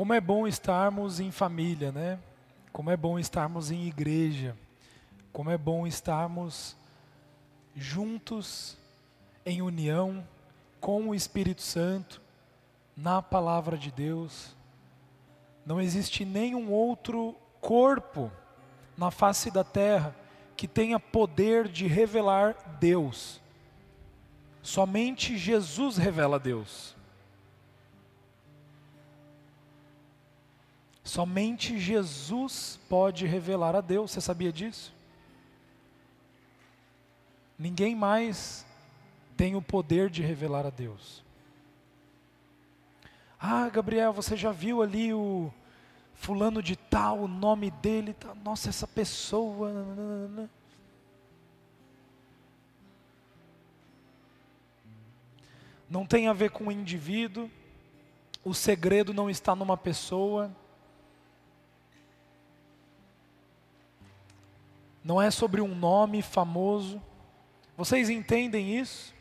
Como é bom estarmos em família, né? Como é bom estarmos em igreja. Como é bom estarmos juntos em união com o Espírito Santo, na palavra de Deus. Não existe nenhum outro corpo na face da terra que tenha poder de revelar Deus. Somente Jesus revela Deus. Somente Jesus pode revelar a Deus. Você sabia disso? Ninguém mais tem o poder de revelar a Deus. Ah, Gabriel, você já viu ali o fulano de tal, o nome dele, tá, nossa, essa pessoa. Não tem a ver com o indivíduo, o segredo não está numa pessoa, não é sobre um nome famoso. Vocês entendem isso?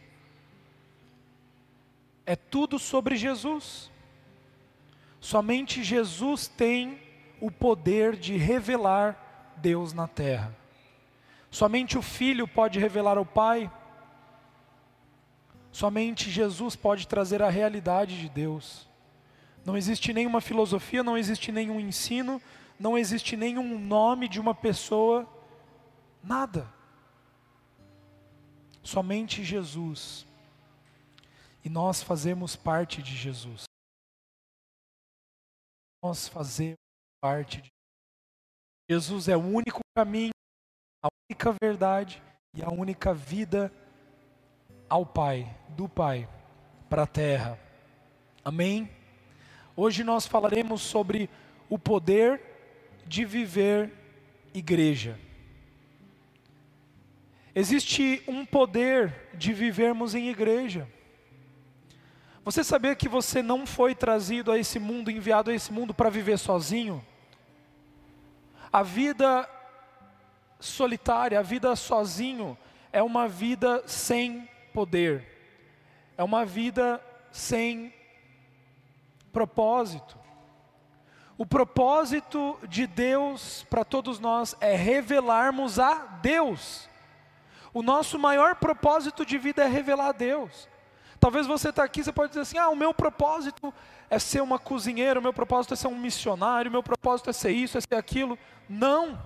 É tudo sobre Jesus. Somente Jesus tem o poder de revelar Deus na terra. Somente o Filho pode revelar ao Pai. Somente Jesus pode trazer a realidade de Deus. Não existe nenhuma filosofia, não existe nenhum ensino, não existe nenhum nome de uma pessoa, nada. Somente Jesus. E nós fazemos parte de Jesus nós fazemos parte de Jesus é o único caminho, a única verdade e a única vida ao Pai, do Pai para a terra. Amém? Hoje nós falaremos sobre o poder de viver igreja. Existe um poder de vivermos em igreja. Você sabia que você não foi trazido a esse mundo, enviado a esse mundo para viver sozinho? A vida solitária, a vida sozinho, é uma vida sem poder, é uma vida sem propósito. O propósito de Deus para todos nós é revelarmos a Deus. O nosso maior propósito de vida é revelar a Deus. Talvez você está aqui, você pode dizer assim: ah, o meu propósito é ser uma cozinheira, o meu propósito é ser um missionário, o meu propósito é ser isso, é ser aquilo. Não.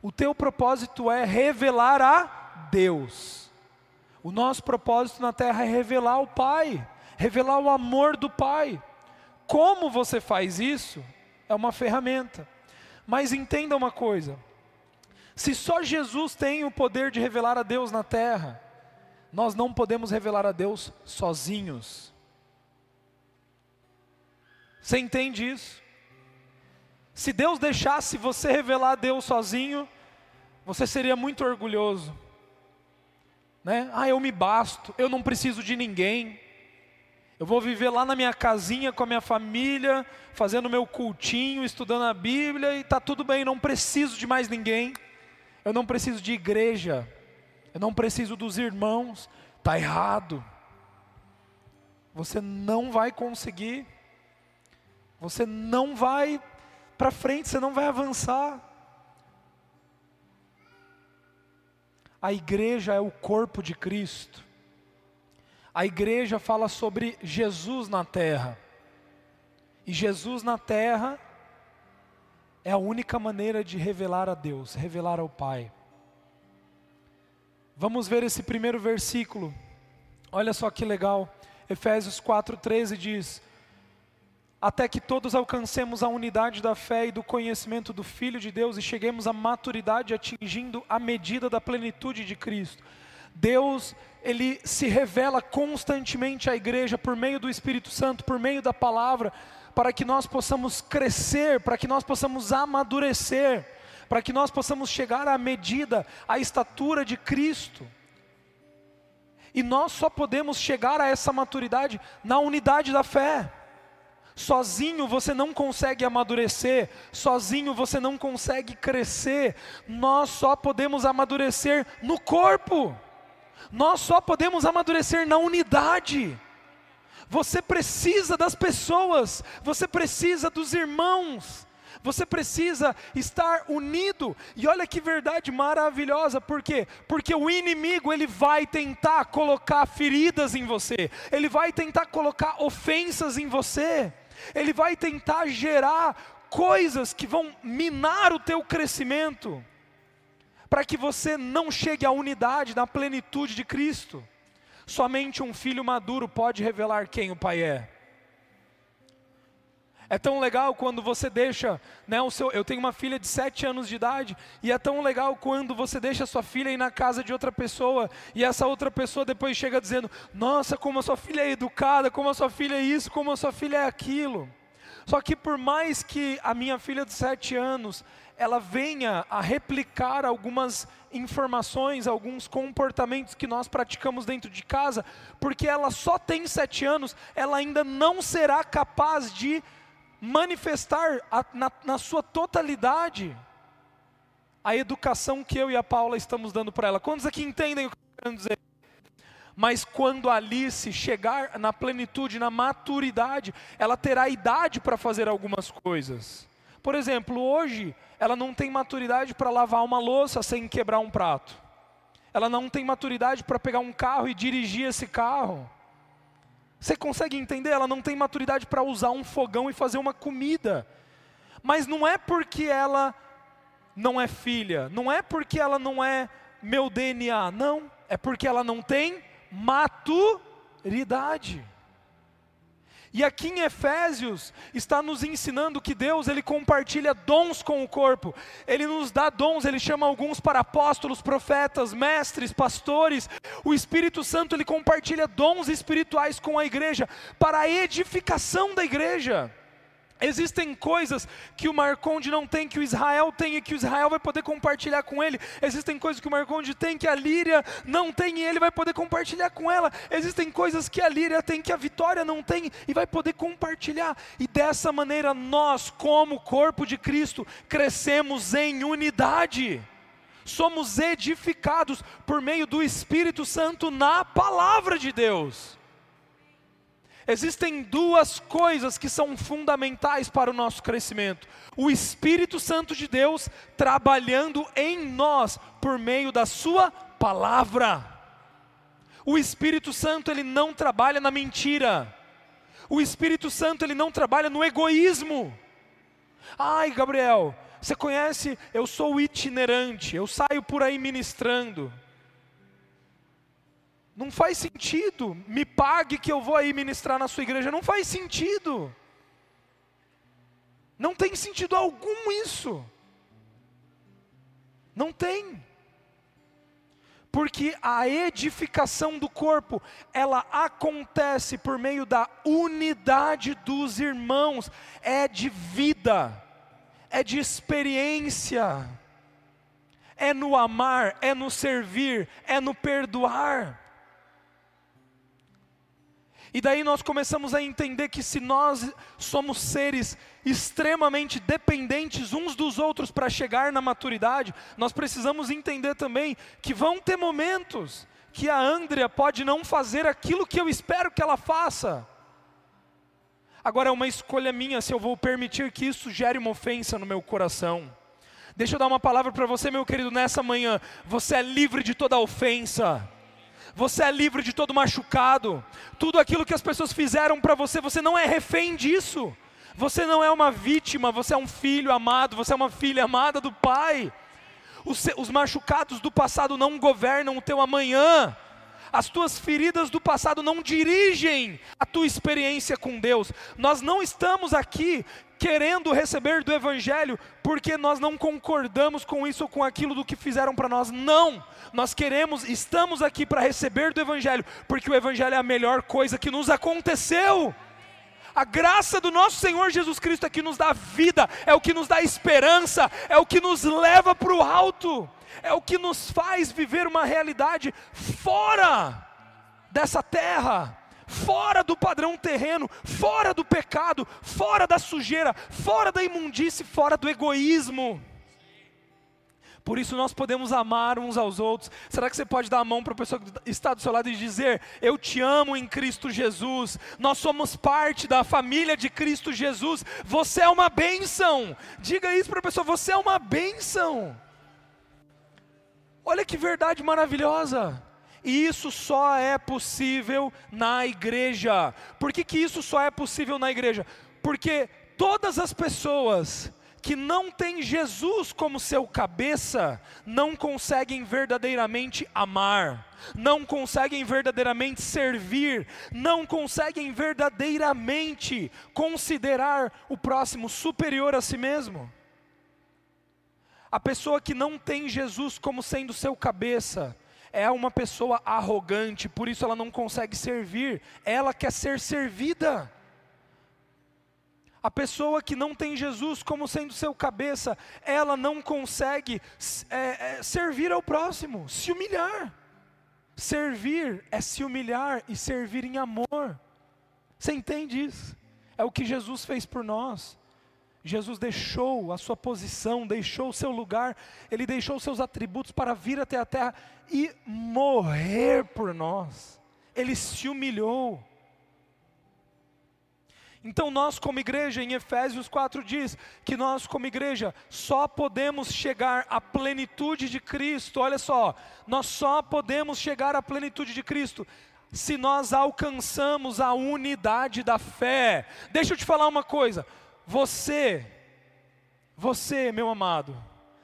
O teu propósito é revelar a Deus. O nosso propósito na terra é revelar o Pai, revelar o amor do Pai. Como você faz isso é uma ferramenta. Mas entenda uma coisa: se só Jesus tem o poder de revelar a Deus na terra, nós não podemos revelar a Deus sozinhos. Você entende isso? Se Deus deixasse você revelar a Deus sozinho, você seria muito orgulhoso. Né? Ah, eu me basto, eu não preciso de ninguém. Eu vou viver lá na minha casinha com a minha família, fazendo meu cultinho, estudando a Bíblia e está tudo bem, não preciso de mais ninguém. Eu não preciso de igreja. Eu não preciso dos irmãos. Está errado. Você não vai conseguir. Você não vai para frente, você não vai avançar. A igreja é o corpo de Cristo. A igreja fala sobre Jesus na terra. E Jesus na terra é a única maneira de revelar a Deus, revelar ao Pai. Vamos ver esse primeiro versículo. Olha só que legal. Efésios 4:13 diz: Até que todos alcancemos a unidade da fé e do conhecimento do Filho de Deus e cheguemos à maturidade atingindo a medida da plenitude de Cristo. Deus, ele se revela constantemente à igreja por meio do Espírito Santo, por meio da palavra, para que nós possamos crescer, para que nós possamos amadurecer para que nós possamos chegar à medida, à estatura de Cristo. E nós só podemos chegar a essa maturidade na unidade da fé. Sozinho você não consegue amadurecer, sozinho você não consegue crescer, nós só podemos amadurecer no corpo, nós só podemos amadurecer na unidade. Você precisa das pessoas, você precisa dos irmãos. Você precisa estar unido. E olha que verdade maravilhosa, por quê? Porque o inimigo, ele vai tentar colocar feridas em você. Ele vai tentar colocar ofensas em você. Ele vai tentar gerar coisas que vão minar o teu crescimento, para que você não chegue à unidade, na plenitude de Cristo. Somente um filho maduro pode revelar quem o pai é. É tão legal quando você deixa, né, o seu, eu tenho uma filha de sete anos de idade, e é tão legal quando você deixa a sua filha ir na casa de outra pessoa, e essa outra pessoa depois chega dizendo: Nossa, como a sua filha é educada, como a sua filha é isso, como a sua filha é aquilo. Só que por mais que a minha filha de sete anos, ela venha a replicar algumas informações, alguns comportamentos que nós praticamos dentro de casa, porque ela só tem sete anos, ela ainda não será capaz de manifestar a, na, na sua totalidade a educação que eu e a Paula estamos dando para ela. Quantos aqui entendem o que eu estou querendo dizer? mas quando Alice chegar na plenitude, na maturidade, ela terá idade para fazer algumas coisas. Por exemplo, hoje ela não tem maturidade para lavar uma louça sem quebrar um prato. Ela não tem maturidade para pegar um carro e dirigir esse carro. Você consegue entender? Ela não tem maturidade para usar um fogão e fazer uma comida. Mas não é porque ela não é filha, não é porque ela não é meu DNA, não, é porque ela não tem maturidade. E aqui em Efésios está nos ensinando que Deus ele compartilha dons com o corpo. Ele nos dá dons, ele chama alguns para apóstolos, profetas, mestres, pastores. O Espírito Santo ele compartilha dons espirituais com a igreja para a edificação da igreja. Existem coisas que o Marconde não tem, que o Israel tem e que o Israel vai poder compartilhar com ele. Existem coisas que o Marconde tem, que a Líria não tem e ele vai poder compartilhar com ela. Existem coisas que a Líria tem, que a Vitória não tem e vai poder compartilhar. E dessa maneira nós, como corpo de Cristo, crescemos em unidade. Somos edificados por meio do Espírito Santo na palavra de Deus. Existem duas coisas que são fundamentais para o nosso crescimento: o Espírito Santo de Deus trabalhando em nós por meio da Sua palavra. O Espírito Santo ele não trabalha na mentira. O Espírito Santo ele não trabalha no egoísmo. Ai, Gabriel, você conhece? Eu sou itinerante, eu saio por aí ministrando. Não faz sentido. Me pague que eu vou aí ministrar na sua igreja. Não faz sentido. Não tem sentido algum isso. Não tem. Porque a edificação do corpo, ela acontece por meio da unidade dos irmãos, é de vida, é de experiência, é no amar, é no servir, é no perdoar. E daí nós começamos a entender que se nós somos seres extremamente dependentes uns dos outros para chegar na maturidade, nós precisamos entender também que vão ter momentos que a Andrea pode não fazer aquilo que eu espero que ela faça. Agora é uma escolha minha se eu vou permitir que isso gere uma ofensa no meu coração. Deixa eu dar uma palavra para você, meu querido, nessa manhã. Você é livre de toda ofensa. Você é livre de todo machucado. Tudo aquilo que as pessoas fizeram para você, você não é refém disso. Você não é uma vítima, você é um filho amado, você é uma filha amada do Pai. Os, os machucados do passado não governam o teu amanhã. As tuas feridas do passado não dirigem a tua experiência com Deus. Nós não estamos aqui querendo receber do Evangelho porque nós não concordamos com isso ou com aquilo do que fizeram para nós. Não, nós queremos, estamos aqui para receber do Evangelho porque o Evangelho é a melhor coisa que nos aconteceu. A graça do nosso Senhor Jesus Cristo é que nos dá vida, é o que nos dá esperança, é o que nos leva para o alto, é o que nos faz viver uma realidade fora dessa terra fora do padrão terreno, fora do pecado, fora da sujeira, fora da imundície, fora do egoísmo. Por isso nós podemos amar uns aos outros. Será que você pode dar a mão para a pessoa que está do seu lado e dizer: Eu te amo em Cristo Jesus. Nós somos parte da família de Cristo Jesus. Você é uma bênção. Diga isso para a pessoa: Você é uma bênção. Olha que verdade maravilhosa. E isso só é possível na igreja. Por que, que isso só é possível na igreja? Porque todas as pessoas que não têm Jesus como seu cabeça, não conseguem verdadeiramente amar, não conseguem verdadeiramente servir, não conseguem verdadeiramente considerar o próximo superior a si mesmo. A pessoa que não tem Jesus como sendo seu cabeça, é uma pessoa arrogante, por isso ela não consegue servir, ela quer ser servida. A pessoa que não tem Jesus como sendo seu cabeça, ela não consegue é, é, servir ao próximo, se humilhar. Servir é se humilhar e servir em amor. Você entende isso? É o que Jesus fez por nós. Jesus deixou a sua posição, deixou o seu lugar, ele deixou os seus atributos para vir até a terra e morrer por nós. Ele se humilhou. Então, nós, como igreja, em Efésios 4 diz que nós, como igreja, só podemos chegar à plenitude de Cristo. Olha só, nós só podemos chegar à plenitude de Cristo se nós alcançamos a unidade da fé. Deixa eu te falar uma coisa: você, você, meu amado,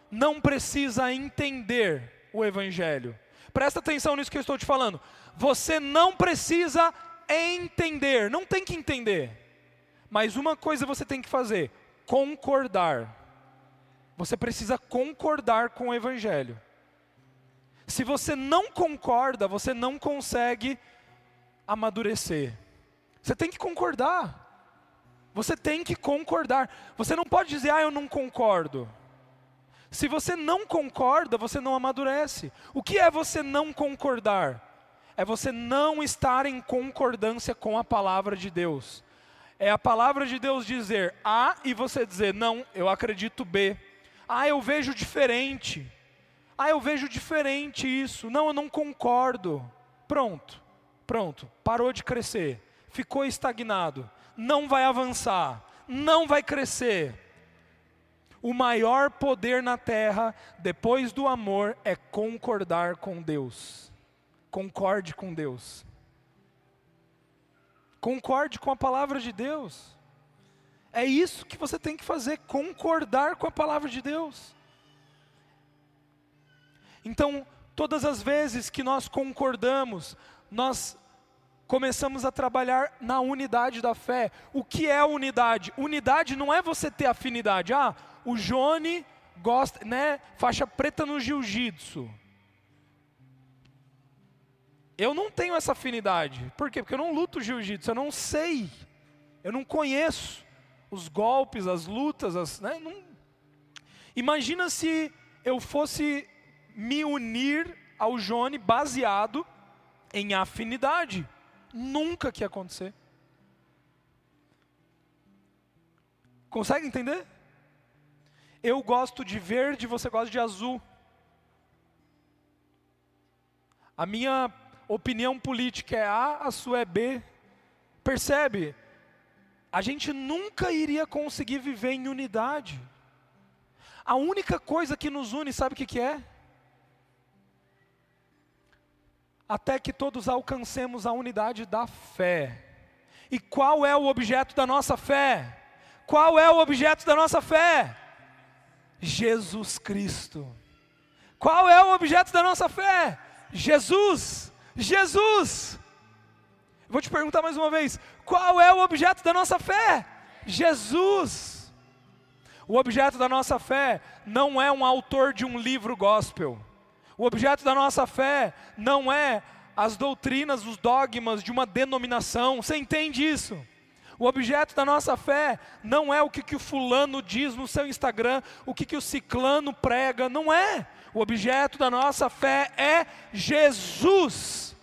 não precisa entender o Evangelho. Presta atenção nisso que eu estou te falando. Você não precisa entender, não tem que entender. Mas uma coisa você tem que fazer: concordar. Você precisa concordar com o Evangelho. Se você não concorda, você não consegue amadurecer. Você tem que concordar. Você tem que concordar. Você não pode dizer, ah, eu não concordo. Se você não concorda, você não amadurece. O que é você não concordar? É você não estar em concordância com a palavra de Deus é a palavra de Deus dizer A e você dizer, não, eu acredito B. Ah, eu vejo diferente. Ah, eu vejo diferente isso. Não, eu não concordo. Pronto, pronto, parou de crescer, ficou estagnado, não vai avançar, não vai crescer. O maior poder na terra, depois do amor, é concordar com Deus. Concorde com Deus. Concorde com a palavra de Deus. É isso que você tem que fazer, concordar com a palavra de Deus. Então, todas as vezes que nós concordamos, nós começamos a trabalhar na unidade da fé. O que é unidade? Unidade não é você ter afinidade. Ah, o Johnny gosta, né, faixa preta no jiu-jitsu. Eu não tenho essa afinidade. Por quê? Porque eu não luto jiu-jitsu, eu não sei. Eu não conheço os golpes, as lutas, as, né? não... Imagina se eu fosse me unir ao Johnny baseado em afinidade. Nunca que ia acontecer. Consegue entender? Eu gosto de verde, você gosta de azul. A minha opinião política é A, a sua é B. Percebe? A gente nunca iria conseguir viver em unidade. A única coisa que nos une, sabe o que, que é? Até que todos alcancemos a unidade da fé. E qual é o objeto da nossa fé? Qual é o objeto da nossa fé? Jesus Cristo. Qual é o objeto da nossa fé? Jesus. Jesus. Vou te perguntar mais uma vez: qual é o objeto da nossa fé? Jesus. O objeto da nossa fé não é um autor de um livro gospel. O objeto da nossa fé não é as doutrinas, os dogmas de uma denominação. Você entende isso? O objeto da nossa fé não é o que, que o fulano diz no seu Instagram, o que, que o ciclano prega, não é. O objeto da nossa fé é Jesus.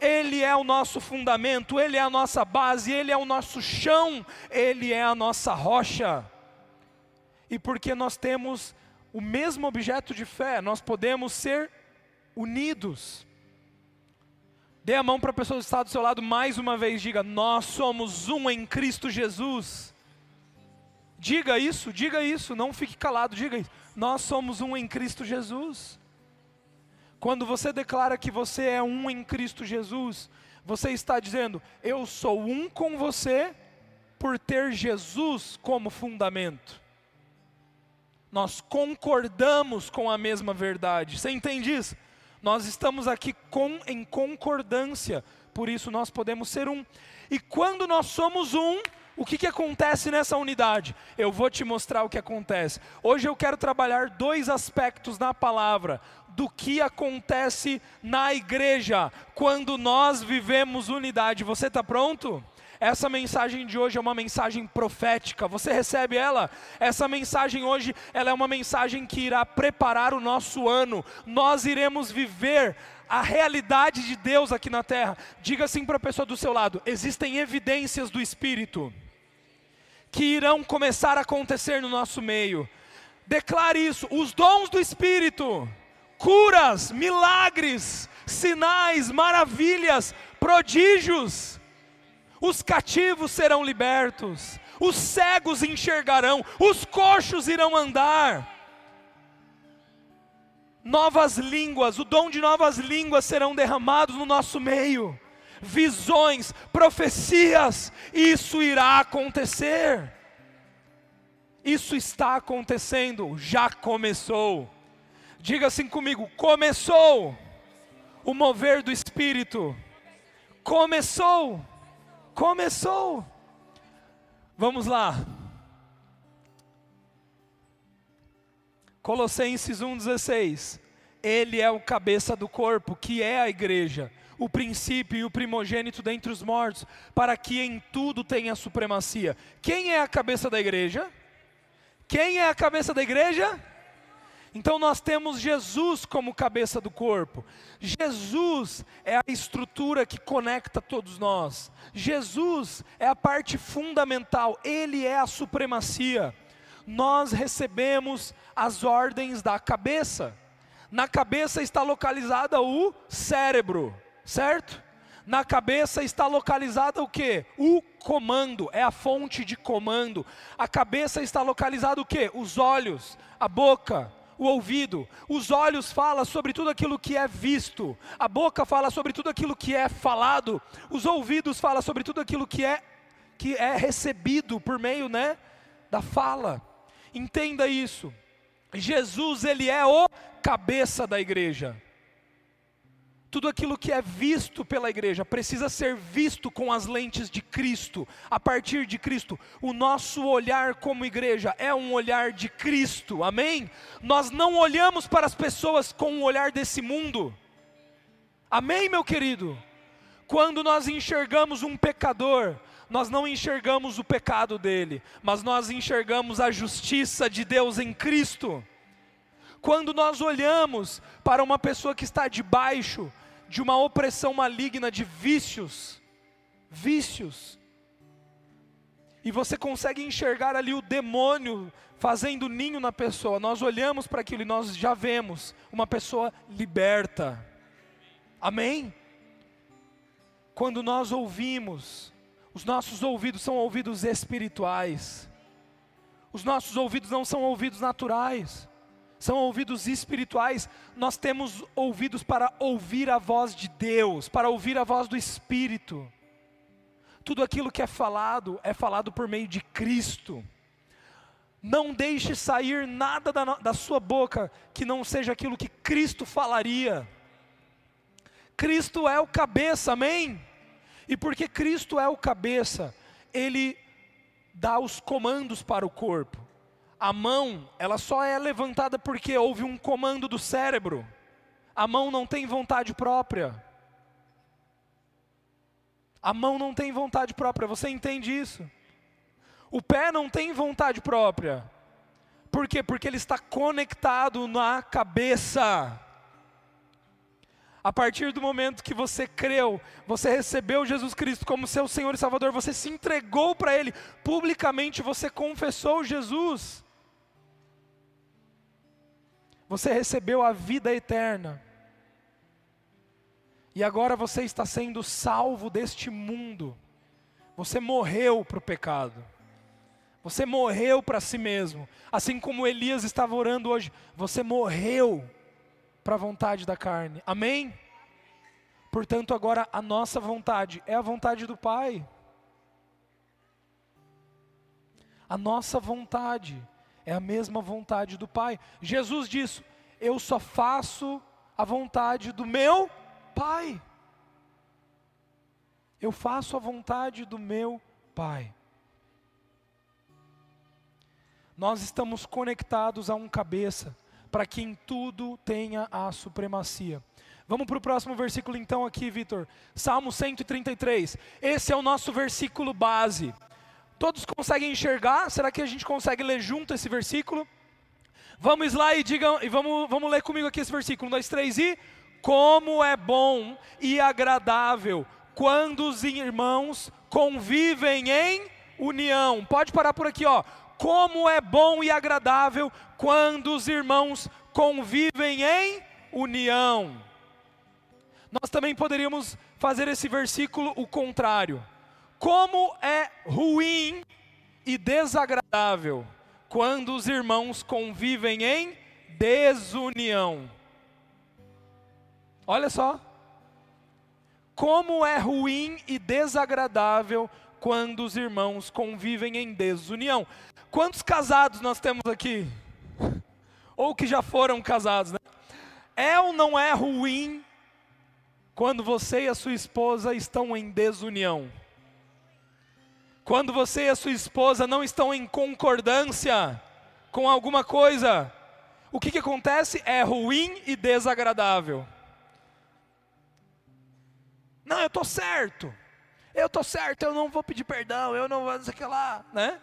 Ele é o nosso fundamento, Ele é a nossa base, Ele é o nosso chão, Ele é a nossa rocha. E porque nós temos o mesmo objeto de fé, nós podemos ser unidos. Dê a mão para a pessoa que está do seu lado mais uma vez, diga: Nós somos um em Cristo Jesus. Diga isso, diga isso, não fique calado, diga isso. Nós somos um em Cristo Jesus. Quando você declara que você é um em Cristo Jesus, você está dizendo: Eu sou um com você por ter Jesus como fundamento. Nós concordamos com a mesma verdade. Você entende isso? Nós estamos aqui com, em concordância, por isso nós podemos ser um. E quando nós somos um, o que, que acontece nessa unidade? Eu vou te mostrar o que acontece. Hoje eu quero trabalhar dois aspectos na palavra do que acontece na igreja quando nós vivemos unidade. Você está pronto? Essa mensagem de hoje é uma mensagem profética. Você recebe ela? Essa mensagem hoje, ela é uma mensagem que irá preparar o nosso ano. Nós iremos viver a realidade de Deus aqui na terra. Diga assim para a pessoa do seu lado: existem evidências do Espírito que irão começar a acontecer no nosso meio. Declare isso: os dons do Espírito, curas, milagres, sinais, maravilhas, prodígios os cativos serão libertos, os cegos enxergarão, os coxos irão andar. Novas línguas, o dom de novas línguas serão derramados no nosso meio. Visões, profecias, isso irá acontecer. Isso está acontecendo, já começou. Diga assim comigo: começou o mover do Espírito. Começou. Começou. Vamos lá. Colossenses 1,16. Ele é o cabeça do corpo, que é a igreja, o princípio e o primogênito dentre os mortos, para que em tudo tenha supremacia. Quem é a cabeça da igreja? Quem é a cabeça da igreja? Então nós temos Jesus como cabeça do corpo. Jesus é a estrutura que conecta todos nós. Jesus é a parte fundamental, ele é a supremacia. Nós recebemos as ordens da cabeça. Na cabeça está localizada o cérebro, certo? Na cabeça está localizada o que? O comando, é a fonte de comando. A cabeça está localizada o que? Os olhos, a boca, o ouvido, os olhos falam sobre tudo aquilo que é visto, a boca fala sobre tudo aquilo que é falado, os ouvidos falam sobre tudo aquilo que é que é recebido por meio, né, da fala. Entenda isso. Jesus, ele é o cabeça da igreja. Tudo aquilo que é visto pela igreja precisa ser visto com as lentes de Cristo, a partir de Cristo. O nosso olhar como igreja é um olhar de Cristo, amém? Nós não olhamos para as pessoas com o olhar desse mundo, amém, meu querido? Quando nós enxergamos um pecador, nós não enxergamos o pecado dele, mas nós enxergamos a justiça de Deus em Cristo. Quando nós olhamos para uma pessoa que está debaixo de uma opressão maligna de vícios, vícios, e você consegue enxergar ali o demônio fazendo ninho na pessoa. Nós olhamos para aquilo e nós já vemos uma pessoa liberta. Amém? Quando nós ouvimos, os nossos ouvidos são ouvidos espirituais. Os nossos ouvidos não são ouvidos naturais são ouvidos espirituais, nós temos ouvidos para ouvir a voz de Deus, para ouvir a voz do Espírito. Tudo aquilo que é falado, é falado por meio de Cristo. Não deixe sair nada da, da sua boca que não seja aquilo que Cristo falaria. Cristo é o cabeça, amém? E porque Cristo é o cabeça, Ele dá os comandos para o corpo a mão, ela só é levantada porque houve um comando do cérebro. A mão não tem vontade própria. A mão não tem vontade própria, você entende isso? O pé não tem vontade própria. Por quê? Porque ele está conectado na cabeça. A partir do momento que você creu, você recebeu Jesus Cristo como seu Senhor e Salvador, você se entregou para Ele, publicamente você confessou Jesus. Você recebeu a vida eterna. E agora você está sendo salvo deste mundo. Você morreu para o pecado. Você morreu para si mesmo. Assim como Elias estava orando hoje, você morreu para a vontade da carne. Amém? Portanto, agora a nossa vontade é a vontade do Pai. A nossa vontade é a mesma vontade do Pai. Jesus disse: Eu só faço a vontade do meu Pai. Eu faço a vontade do meu Pai. Nós estamos conectados a um cabeça, para que em tudo tenha a supremacia. Vamos para o próximo versículo então aqui, Vitor. Salmo 133. Esse é o nosso versículo base. Todos conseguem enxergar? Será que a gente consegue ler junto esse versículo? Vamos lá e digam, e vamos, vamos ler comigo aqui esse versículo. Um, dois, três e. Como é bom e agradável quando os irmãos convivem em união. Pode parar por aqui, ó. Como é bom e agradável quando os irmãos convivem em união. Nós também poderíamos fazer esse versículo o contrário. Como é ruim e desagradável quando os irmãos convivem em desunião. Olha só. Como é ruim e desagradável quando os irmãos convivem em desunião. Quantos casados nós temos aqui? Ou que já foram casados, né? É ou não é ruim quando você e a sua esposa estão em desunião. Quando você e a sua esposa não estão em concordância com alguma coisa, o que, que acontece? É ruim e desagradável. Não, eu estou certo. Eu estou certo, eu não vou pedir perdão, eu não vou, sei que lá, né?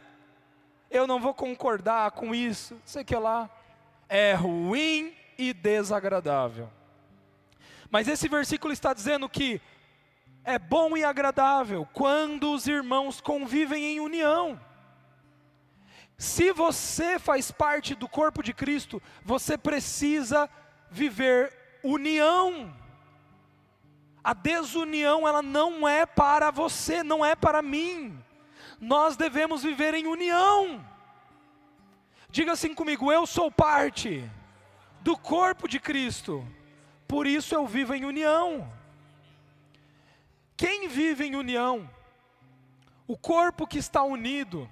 Eu não vou concordar com isso, sei que lá. É ruim e desagradável. Mas esse versículo está dizendo que é bom e agradável quando os irmãos convivem em união. Se você faz parte do corpo de Cristo, você precisa viver união. A desunião ela não é para você, não é para mim. Nós devemos viver em união. Diga assim comigo: eu sou parte do corpo de Cristo por isso eu vivo em união. Quem vive em união, o corpo que está unido,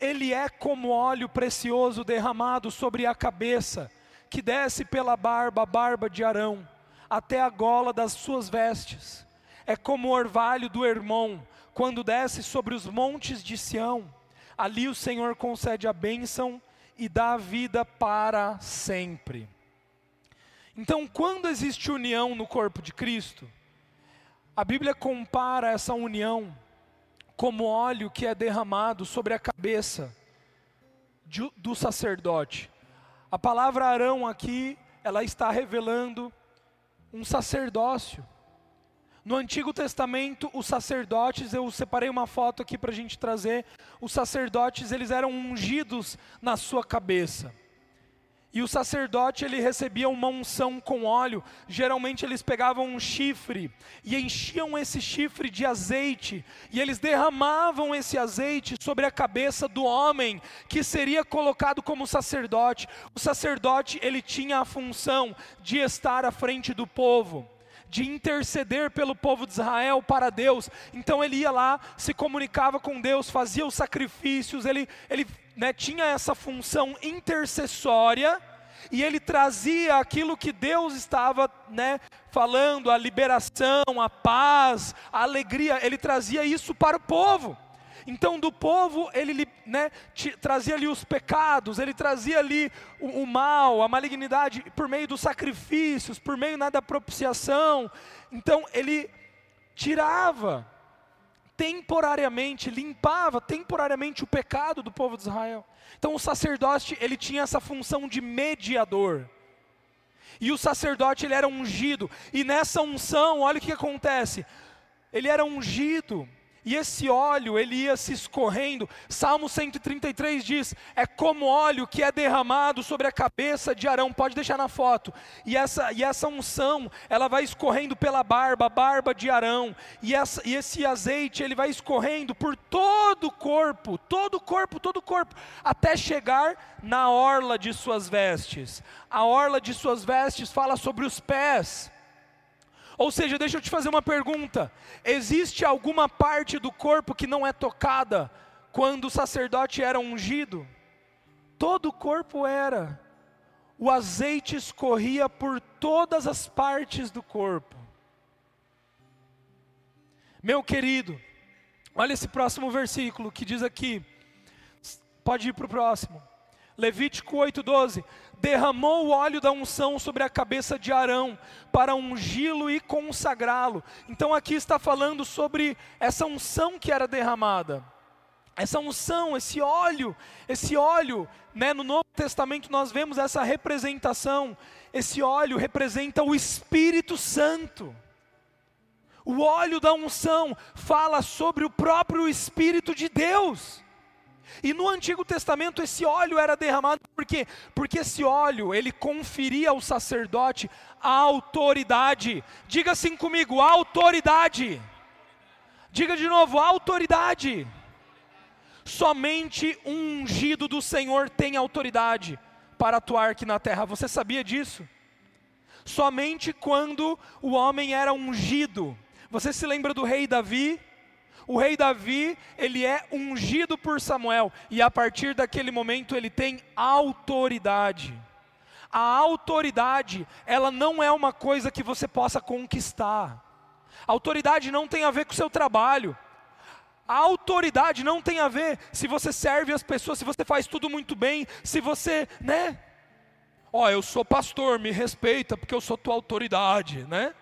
ele é como óleo precioso derramado sobre a cabeça, que desce pela barba, a barba de Arão, até a gola das suas vestes. É como o orvalho do irmão, quando desce sobre os montes de Sião. Ali o Senhor concede a bênção e dá a vida para sempre. Então, quando existe união no corpo de Cristo, a Bíblia compara essa união como óleo que é derramado sobre a cabeça de, do sacerdote. A palavra Arão aqui, ela está revelando um sacerdócio. No Antigo Testamento, os sacerdotes, eu separei uma foto aqui para a gente trazer, os sacerdotes, eles eram ungidos na sua cabeça. E o sacerdote ele recebia uma unção com óleo. Geralmente eles pegavam um chifre e enchiam esse chifre de azeite e eles derramavam esse azeite sobre a cabeça do homem que seria colocado como sacerdote. O sacerdote ele tinha a função de estar à frente do povo de interceder pelo povo de Israel para Deus. Então ele ia lá, se comunicava com Deus, fazia os sacrifícios, ele, ele né, tinha essa função intercessória e ele trazia aquilo que Deus estava né, falando, a liberação, a paz, a alegria, ele trazia isso para o povo. Então, do povo, ele né, trazia ali os pecados, ele trazia ali o, o, mal, a malignidade, por meio dos sacrifícios, por meio né, da propiciação. Então, ele tirava temporariamente, limpava temporariamente o pecado do povo de Israel. Então o sacerdote, ele tinha essa função de mediador. E o sacerdote, ele era ungido. E nessa unção, olha o que acontece. Ele era ungido. E esse óleo ele ia se escorrendo. Salmo 133 diz: é como óleo que é derramado sobre a cabeça de Arão. Pode deixar na foto. E essa, e essa unção, ela vai escorrendo pela barba, barba de Arão. E, essa, e esse azeite, ele vai escorrendo por todo o corpo, todo o corpo, todo o corpo, até chegar na orla de suas vestes. A orla de suas vestes fala sobre os pés. Ou seja, deixa eu te fazer uma pergunta: existe alguma parte do corpo que não é tocada quando o sacerdote era ungido? Todo o corpo era. O azeite escorria por todas as partes do corpo. Meu querido, olha esse próximo versículo que diz aqui. Pode ir para o próximo. Levítico 8,12: derramou o óleo da unção sobre a cabeça de Arão, para ungí-lo e consagrá-lo. Então aqui está falando sobre essa unção que era derramada. Essa unção, esse óleo, esse óleo, né, no Novo Testamento nós vemos essa representação. Esse óleo representa o Espírito Santo. O óleo da unção fala sobre o próprio Espírito de Deus. E no Antigo Testamento esse óleo era derramado por quê? Porque esse óleo, ele conferia ao sacerdote a autoridade. Diga assim comigo, autoridade. Diga de novo, autoridade. Somente um ungido do Senhor tem autoridade para atuar aqui na terra. Você sabia disso? Somente quando o homem era ungido. Você se lembra do rei Davi? O rei Davi, ele é ungido por Samuel e a partir daquele momento ele tem autoridade. A autoridade, ela não é uma coisa que você possa conquistar. A autoridade não tem a ver com o seu trabalho. A autoridade não tem a ver se você serve as pessoas, se você faz tudo muito bem, se você, né? Ó, oh, eu sou pastor, me respeita porque eu sou tua autoridade, né?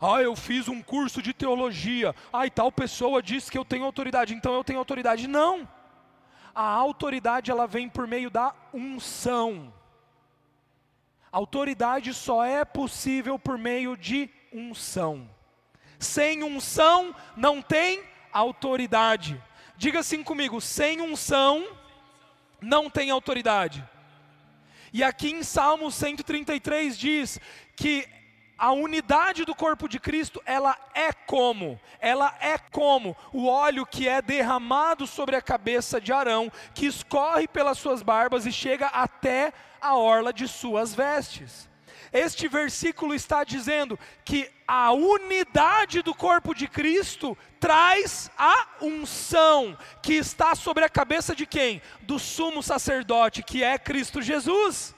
Ah, eu fiz um curso de teologia. Ah, e tal pessoa disse que eu tenho autoridade, então eu tenho autoridade. Não. A autoridade ela vem por meio da unção. Autoridade só é possível por meio de unção. Sem unção não tem autoridade. Diga assim comigo: sem unção não tem autoridade. E aqui em Salmo 133 diz que a unidade do corpo de Cristo, ela é como? Ela é como o óleo que é derramado sobre a cabeça de Arão, que escorre pelas suas barbas e chega até a orla de suas vestes. Este versículo está dizendo que a unidade do corpo de Cristo traz a unção que está sobre a cabeça de quem? Do sumo sacerdote, que é Cristo Jesus.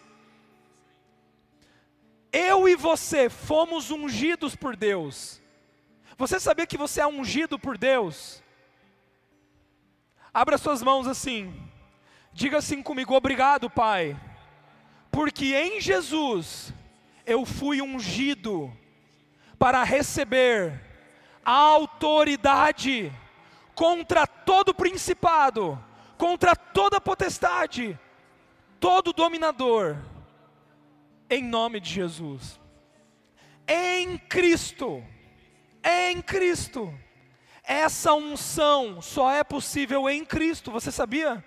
Eu e você fomos ungidos por Deus. Você sabia que você é ungido por Deus? Abra suas mãos assim. Diga assim comigo: Obrigado, Pai, porque em Jesus eu fui ungido para receber a autoridade contra todo principado, contra toda potestade, todo dominador em nome de Jesus. Em Cristo, em Cristo. Essa unção só é possível em Cristo, você sabia?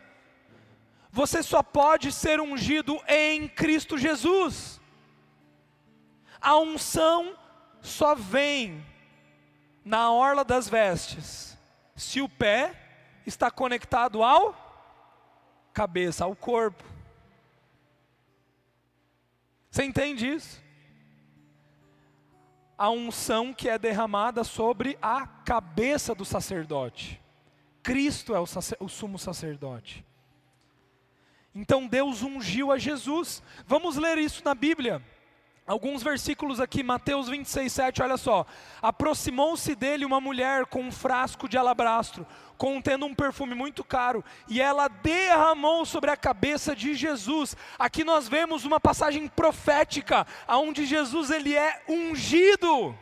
Você só pode ser ungido em Cristo Jesus. A unção só vem na orla das vestes, se o pé está conectado ao cabeça, ao corpo. Você entende isso? A unção que é derramada sobre a cabeça do sacerdote. Cristo é o, sacer, o sumo sacerdote. Então Deus ungiu a Jesus. Vamos ler isso na Bíblia. Alguns versículos aqui, Mateus 26, 7, olha só. Aproximou-se dele uma mulher com um frasco de alabastro, contendo um perfume muito caro, e ela derramou sobre a cabeça de Jesus. Aqui nós vemos uma passagem profética, onde Jesus ele é ungido.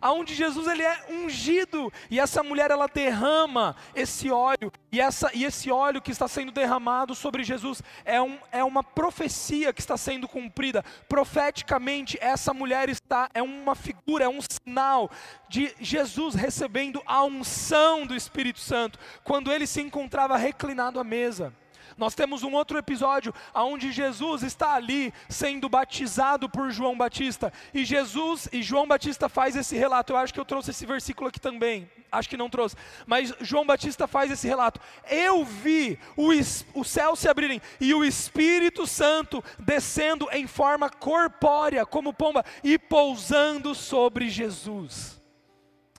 Aonde Jesus ele é ungido e essa mulher ela derrama esse óleo e, essa, e esse óleo que está sendo derramado sobre Jesus é, um, é uma profecia que está sendo cumprida. Profeticamente, essa mulher está, é uma figura, é um sinal de Jesus recebendo a unção do Espírito Santo, quando ele se encontrava reclinado à mesa. Nós temos um outro episódio onde Jesus está ali sendo batizado por João Batista. E Jesus e João Batista faz esse relato. Eu acho que eu trouxe esse versículo aqui também. Acho que não trouxe. Mas João Batista faz esse relato. Eu vi o, o céu se abrirem e o Espírito Santo descendo em forma corpórea, como pomba, e pousando sobre Jesus.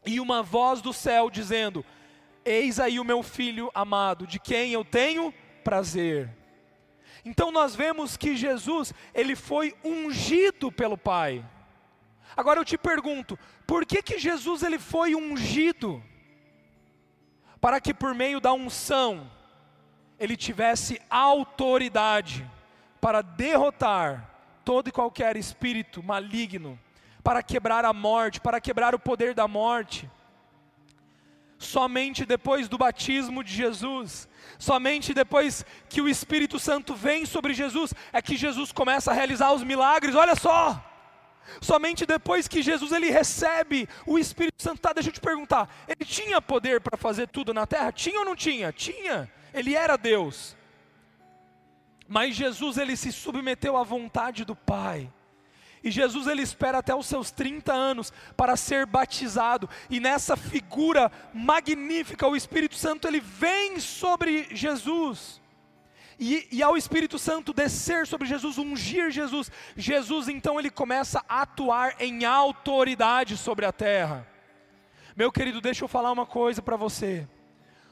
E uma voz do céu dizendo: Eis aí o meu filho amado, de quem eu tenho prazer. Então nós vemos que Jesus, ele foi ungido pelo Pai. Agora eu te pergunto, por que que Jesus ele foi ungido? Para que por meio da unção ele tivesse autoridade para derrotar todo e qualquer espírito maligno, para quebrar a morte, para quebrar o poder da morte. Somente depois do batismo de Jesus, somente depois que o Espírito Santo vem sobre Jesus, é que Jesus começa a realizar os milagres. Olha só! Somente depois que Jesus ele recebe o Espírito Santo, tá, deixa eu te perguntar, ele tinha poder para fazer tudo na terra? Tinha ou não tinha? Tinha. Ele era Deus. Mas Jesus ele se submeteu à vontade do Pai. E Jesus ele espera até os seus 30 anos para ser batizado. E nessa figura magnífica, o Espírito Santo ele vem sobre Jesus. E, e, ao Espírito Santo descer sobre Jesus, ungir Jesus, Jesus então ele começa a atuar em autoridade sobre a terra. Meu querido, deixa eu falar uma coisa para você.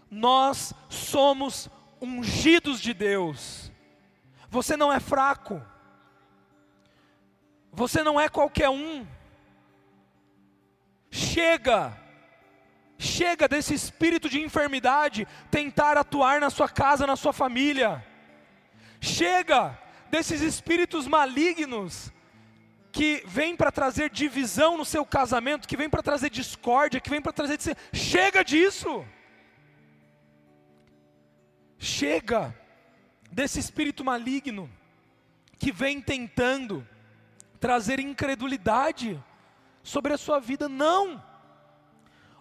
Nós somos ungidos de Deus. Você não é fraco. Você não é qualquer um. Chega, chega desse espírito de enfermidade tentar atuar na sua casa, na sua família. Chega desses espíritos malignos que vêm para trazer divisão no seu casamento, que vêm para trazer discórdia, que vêm para trazer. Chega disso! Chega desse espírito maligno que vem tentando trazer incredulidade sobre a sua vida. Não!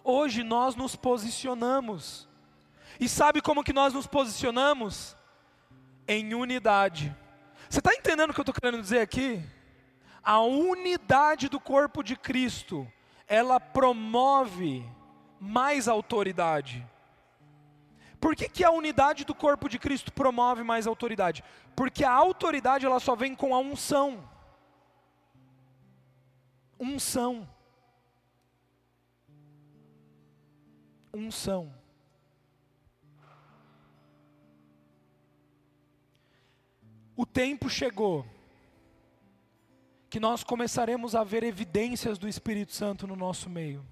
Hoje nós nos posicionamos. E sabe como que nós nos posicionamos? Em unidade. Você está entendendo o que eu estou querendo dizer aqui? A unidade do corpo de Cristo, ela promove mais autoridade. Por que, que a unidade do corpo de Cristo promove mais autoridade? Porque a autoridade ela só vem com a unção unção. Unção. O tempo chegou que nós começaremos a ver evidências do Espírito Santo no nosso meio.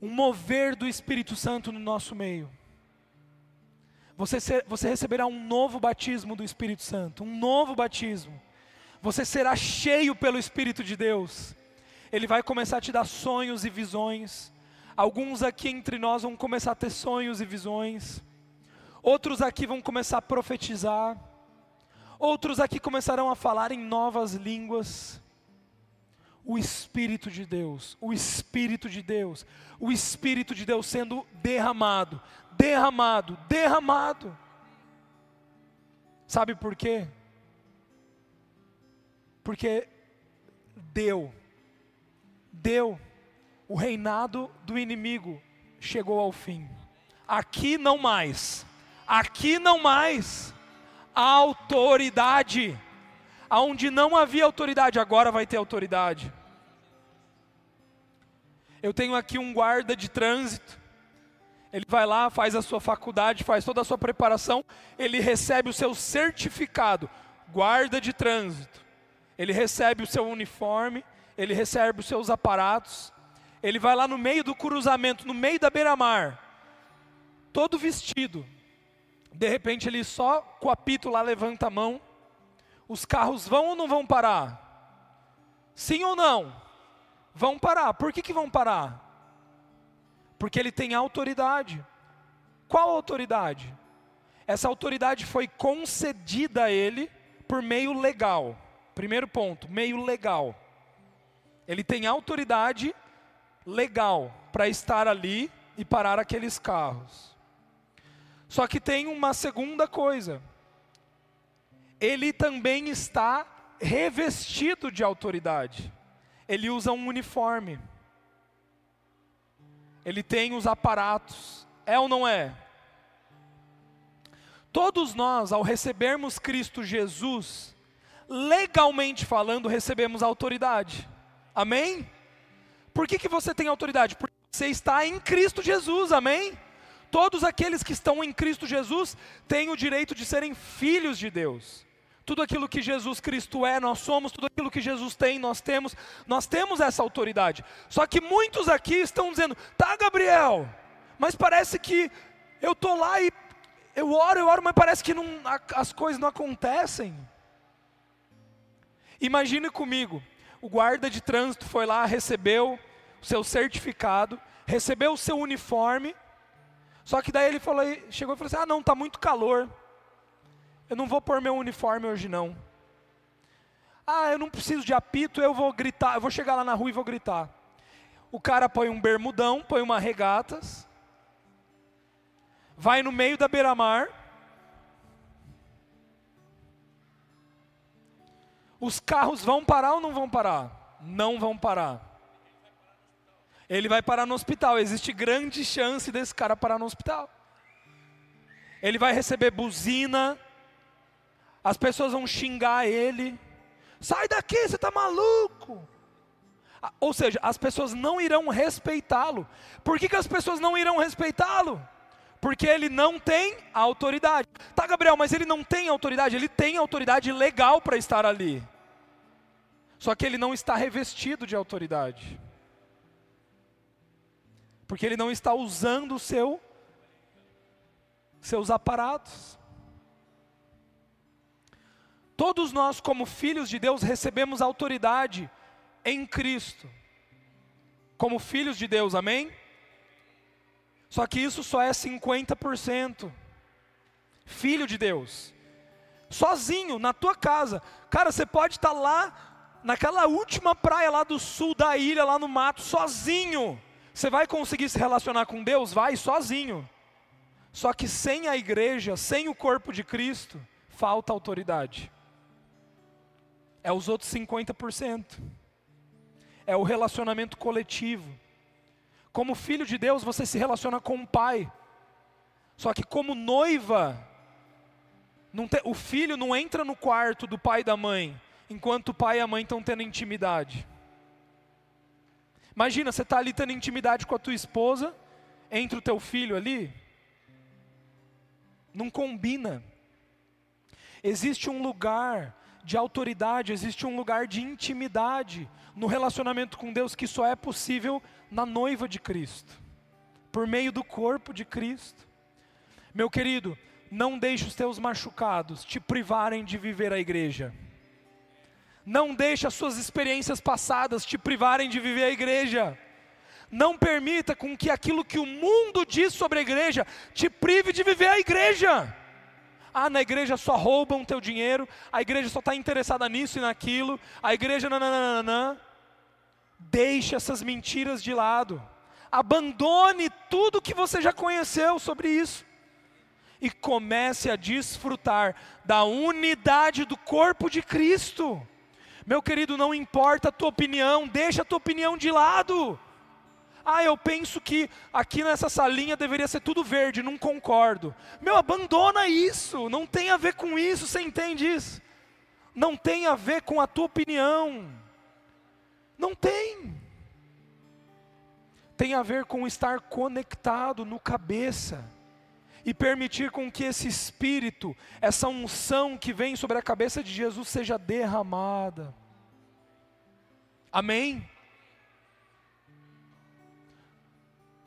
Um mover do Espírito Santo no nosso meio. Você, ser, você receberá um novo batismo do Espírito Santo, um novo batismo. Você será cheio pelo Espírito de Deus. Ele vai começar a te dar sonhos e visões. Alguns aqui entre nós vão começar a ter sonhos e visões. Outros aqui vão começar a profetizar. Outros aqui começarão a falar em novas línguas. O Espírito de Deus, o Espírito de Deus, o Espírito de Deus sendo derramado, derramado, derramado. Sabe por quê? Porque deu deu, o reinado do inimigo chegou ao fim. Aqui não mais, aqui não mais, autoridade. Aonde não havia autoridade, agora vai ter autoridade. Eu tenho aqui um guarda de trânsito. Ele vai lá, faz a sua faculdade, faz toda a sua preparação, ele recebe o seu certificado, guarda de trânsito. Ele recebe o seu uniforme, ele recebe os seus aparatos, ele vai lá no meio do cruzamento, no meio da beira-mar, todo vestido. De repente ele só com o apito lá levanta a mão. Os carros vão ou não vão parar? Sim ou não? vão parar. Por que, que vão parar? Porque ele tem autoridade. Qual autoridade? Essa autoridade foi concedida a ele por meio legal. Primeiro ponto, meio legal. Ele tem autoridade legal para estar ali e parar aqueles carros. Só que tem uma segunda coisa. Ele também está revestido de autoridade. Ele usa um uniforme. Ele tem os aparatos. É ou não é? Todos nós, ao recebermos Cristo Jesus, legalmente falando, recebemos autoridade. Amém? Por que, que você tem autoridade? Porque você está em Cristo Jesus, amém? Todos aqueles que estão em Cristo Jesus têm o direito de serem filhos de Deus. Tudo aquilo que Jesus Cristo é, nós somos, tudo aquilo que Jesus tem, nós temos, nós temos essa autoridade. Só que muitos aqui estão dizendo: tá, Gabriel, mas parece que eu estou lá e eu oro, eu oro, mas parece que não, as coisas não acontecem. Imagine comigo, o guarda de trânsito foi lá, recebeu o seu certificado, recebeu o seu uniforme, só que daí ele falou, chegou e falou assim: ah, não, está muito calor, eu não vou pôr meu uniforme hoje não. Ah, eu não preciso de apito, eu vou gritar, eu vou chegar lá na rua e vou gritar. O cara põe um bermudão, põe uma regatas, vai no meio da beira-mar, os carros vão parar ou não vão parar? Não vão parar. Ele vai parar no hospital. Existe grande chance desse cara parar no hospital. Ele vai receber buzina. As pessoas vão xingar ele. Sai daqui, você está maluco. Ou seja, as pessoas não irão respeitá-lo. Por que, que as pessoas não irão respeitá-lo? Porque ele não tem autoridade. Tá, Gabriel, mas ele não tem autoridade. Ele tem autoridade legal para estar ali. Só que ele não está revestido de autoridade. Porque ele não está usando seu seus aparatos. Todos nós, como filhos de Deus, recebemos autoridade em Cristo. Como filhos de Deus, amém? Só que isso só é 50%. Filho de Deus. Sozinho, na tua casa. Cara, você pode estar lá naquela última praia lá do sul da ilha, lá no mato, sozinho. Você vai conseguir se relacionar com Deus? Vai sozinho. Só que sem a igreja, sem o corpo de Cristo, falta autoridade. É os outros 50%. É o relacionamento coletivo. Como filho de Deus, você se relaciona com o pai. Só que como noiva, te, o filho não entra no quarto do pai e da mãe enquanto o pai e a mãe estão tendo intimidade. Imagina, você está ali tendo intimidade com a tua esposa, entre o teu filho ali. Não combina. Existe um lugar de autoridade, existe um lugar de intimidade no relacionamento com Deus que só é possível na noiva de Cristo, por meio do corpo de Cristo. Meu querido, não deixe os teus machucados te privarem de viver a igreja. Não deixe as suas experiências passadas te privarem de viver a igreja. Não permita com que aquilo que o mundo diz sobre a igreja te prive de viver a igreja. Ah, na igreja só roubam teu dinheiro, a igreja só está interessada nisso e naquilo, a igreja nananana. Deixe essas mentiras de lado. Abandone tudo que você já conheceu sobre isso. E comece a desfrutar da unidade do corpo de Cristo. Meu querido, não importa a tua opinião, deixa a tua opinião de lado. Ah, eu penso que aqui nessa salinha deveria ser tudo verde, não concordo. Meu, abandona isso, não tem a ver com isso, você entende isso? Não tem a ver com a tua opinião. Não tem. Tem a ver com estar conectado no cabeça e permitir com que esse espírito, essa unção que vem sobre a cabeça de Jesus seja derramada. Amém?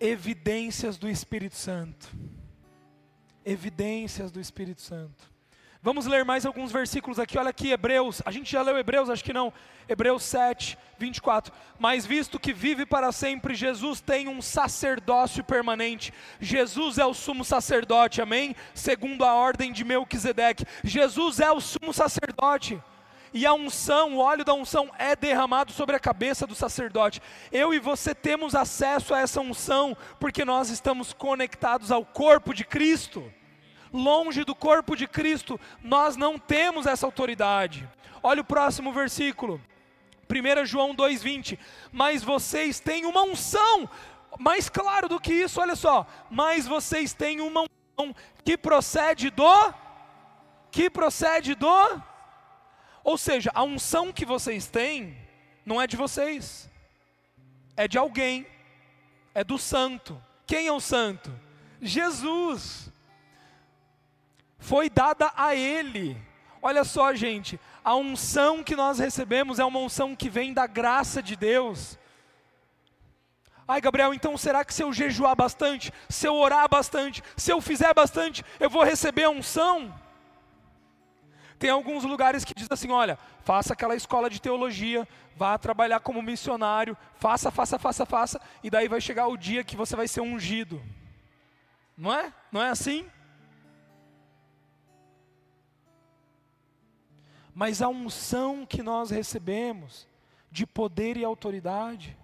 Evidências do Espírito Santo. Evidências do Espírito Santo. Vamos ler mais alguns versículos aqui. Olha aqui, Hebreus. A gente já leu Hebreus, acho que não. Hebreus 7, 24. Mas visto que vive para sempre, Jesus tem um sacerdócio permanente. Jesus é o sumo sacerdote, amém? Segundo a ordem de Melquisedeque. Jesus é o sumo sacerdote e a unção, o óleo da unção é derramado sobre a cabeça do sacerdote. Eu e você temos acesso a essa unção porque nós estamos conectados ao corpo de Cristo longe do corpo de Cristo, nós não temos essa autoridade. Olha o próximo versículo, 1 João 2,20. Mas vocês têm uma unção, mais claro do que isso, olha só. Mas vocês têm uma unção que procede do. Que procede do. Ou seja, a unção que vocês têm não é de vocês, é de alguém, é do santo. Quem é o santo? Jesus foi dada a Ele. Olha só, gente, a unção que nós recebemos é uma unção que vem da graça de Deus. Ai, Gabriel, então será que se eu jejuar bastante, se eu orar bastante, se eu fizer bastante, eu vou receber a unção? Tem alguns lugares que diz assim: olha, faça aquela escola de teologia, vá trabalhar como missionário, faça, faça, faça, faça, e daí vai chegar o dia que você vai ser ungido. Não é? Não é assim? Mas a unção que nós recebemos de poder e autoridade,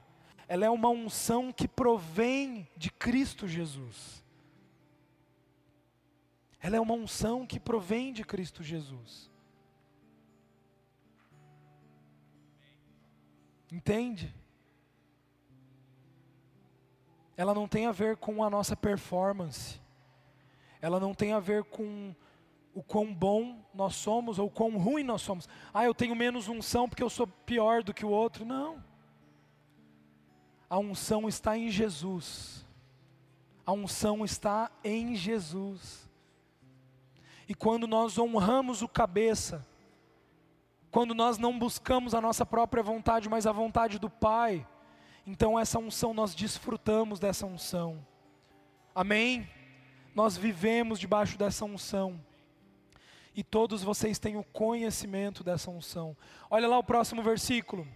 ela é uma unção que provém de Cristo Jesus. Ela é uma unção que provém de Cristo Jesus. Entende? Ela não tem a ver com a nossa performance. Ela não tem a ver com o quão bom nós somos ou o quão ruim nós somos. Ah, eu tenho menos unção porque eu sou pior do que o outro. Não. A unção está em Jesus. A unção está em Jesus. E quando nós honramos o cabeça, quando nós não buscamos a nossa própria vontade, mas a vontade do Pai, então essa unção nós desfrutamos dessa unção. Amém? Nós vivemos debaixo dessa unção e todos vocês têm o conhecimento dessa unção. Olha lá o próximo versículo,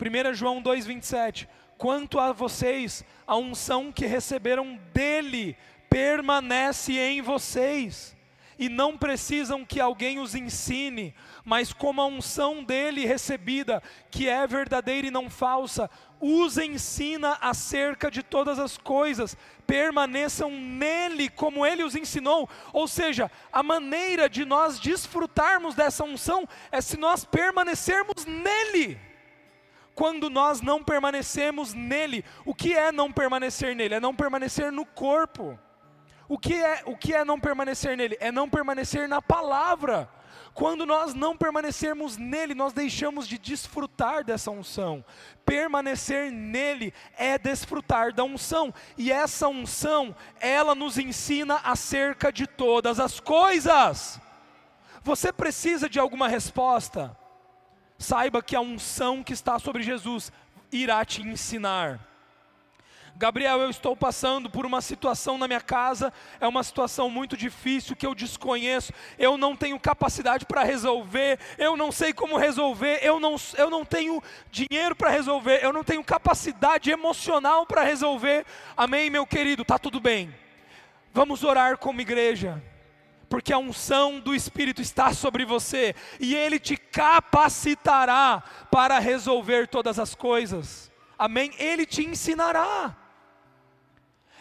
1 João 2,27. Quanto a vocês, a unção que receberam dele permanece em vocês e não precisam que alguém os ensine, mas como a unção dele recebida, que é verdadeira e não falsa, os ensina acerca de todas as coisas, permaneçam nele como ele os ensinou. Ou seja, a maneira de nós desfrutarmos dessa unção é se nós permanecermos nele. Quando nós não permanecemos nele, o que é não permanecer nele? É não permanecer no corpo. O que é, o que é não permanecer nele? É não permanecer na palavra. Quando nós não permanecermos nele, nós deixamos de desfrutar dessa unção. Permanecer nele é desfrutar da unção, e essa unção, ela nos ensina acerca de todas as coisas. Você precisa de alguma resposta? Saiba que a unção que está sobre Jesus irá te ensinar. Gabriel, eu estou passando por uma situação na minha casa, é uma situação muito difícil que eu desconheço, eu não tenho capacidade para resolver, eu não sei como resolver, eu não, eu não tenho dinheiro para resolver, eu não tenho capacidade emocional para resolver. Amém, meu querido? Tá tudo bem. Vamos orar como igreja porque a unção do Espírito está sobre você e ele te capacitará para resolver todas as coisas. Amém? Ele te ensinará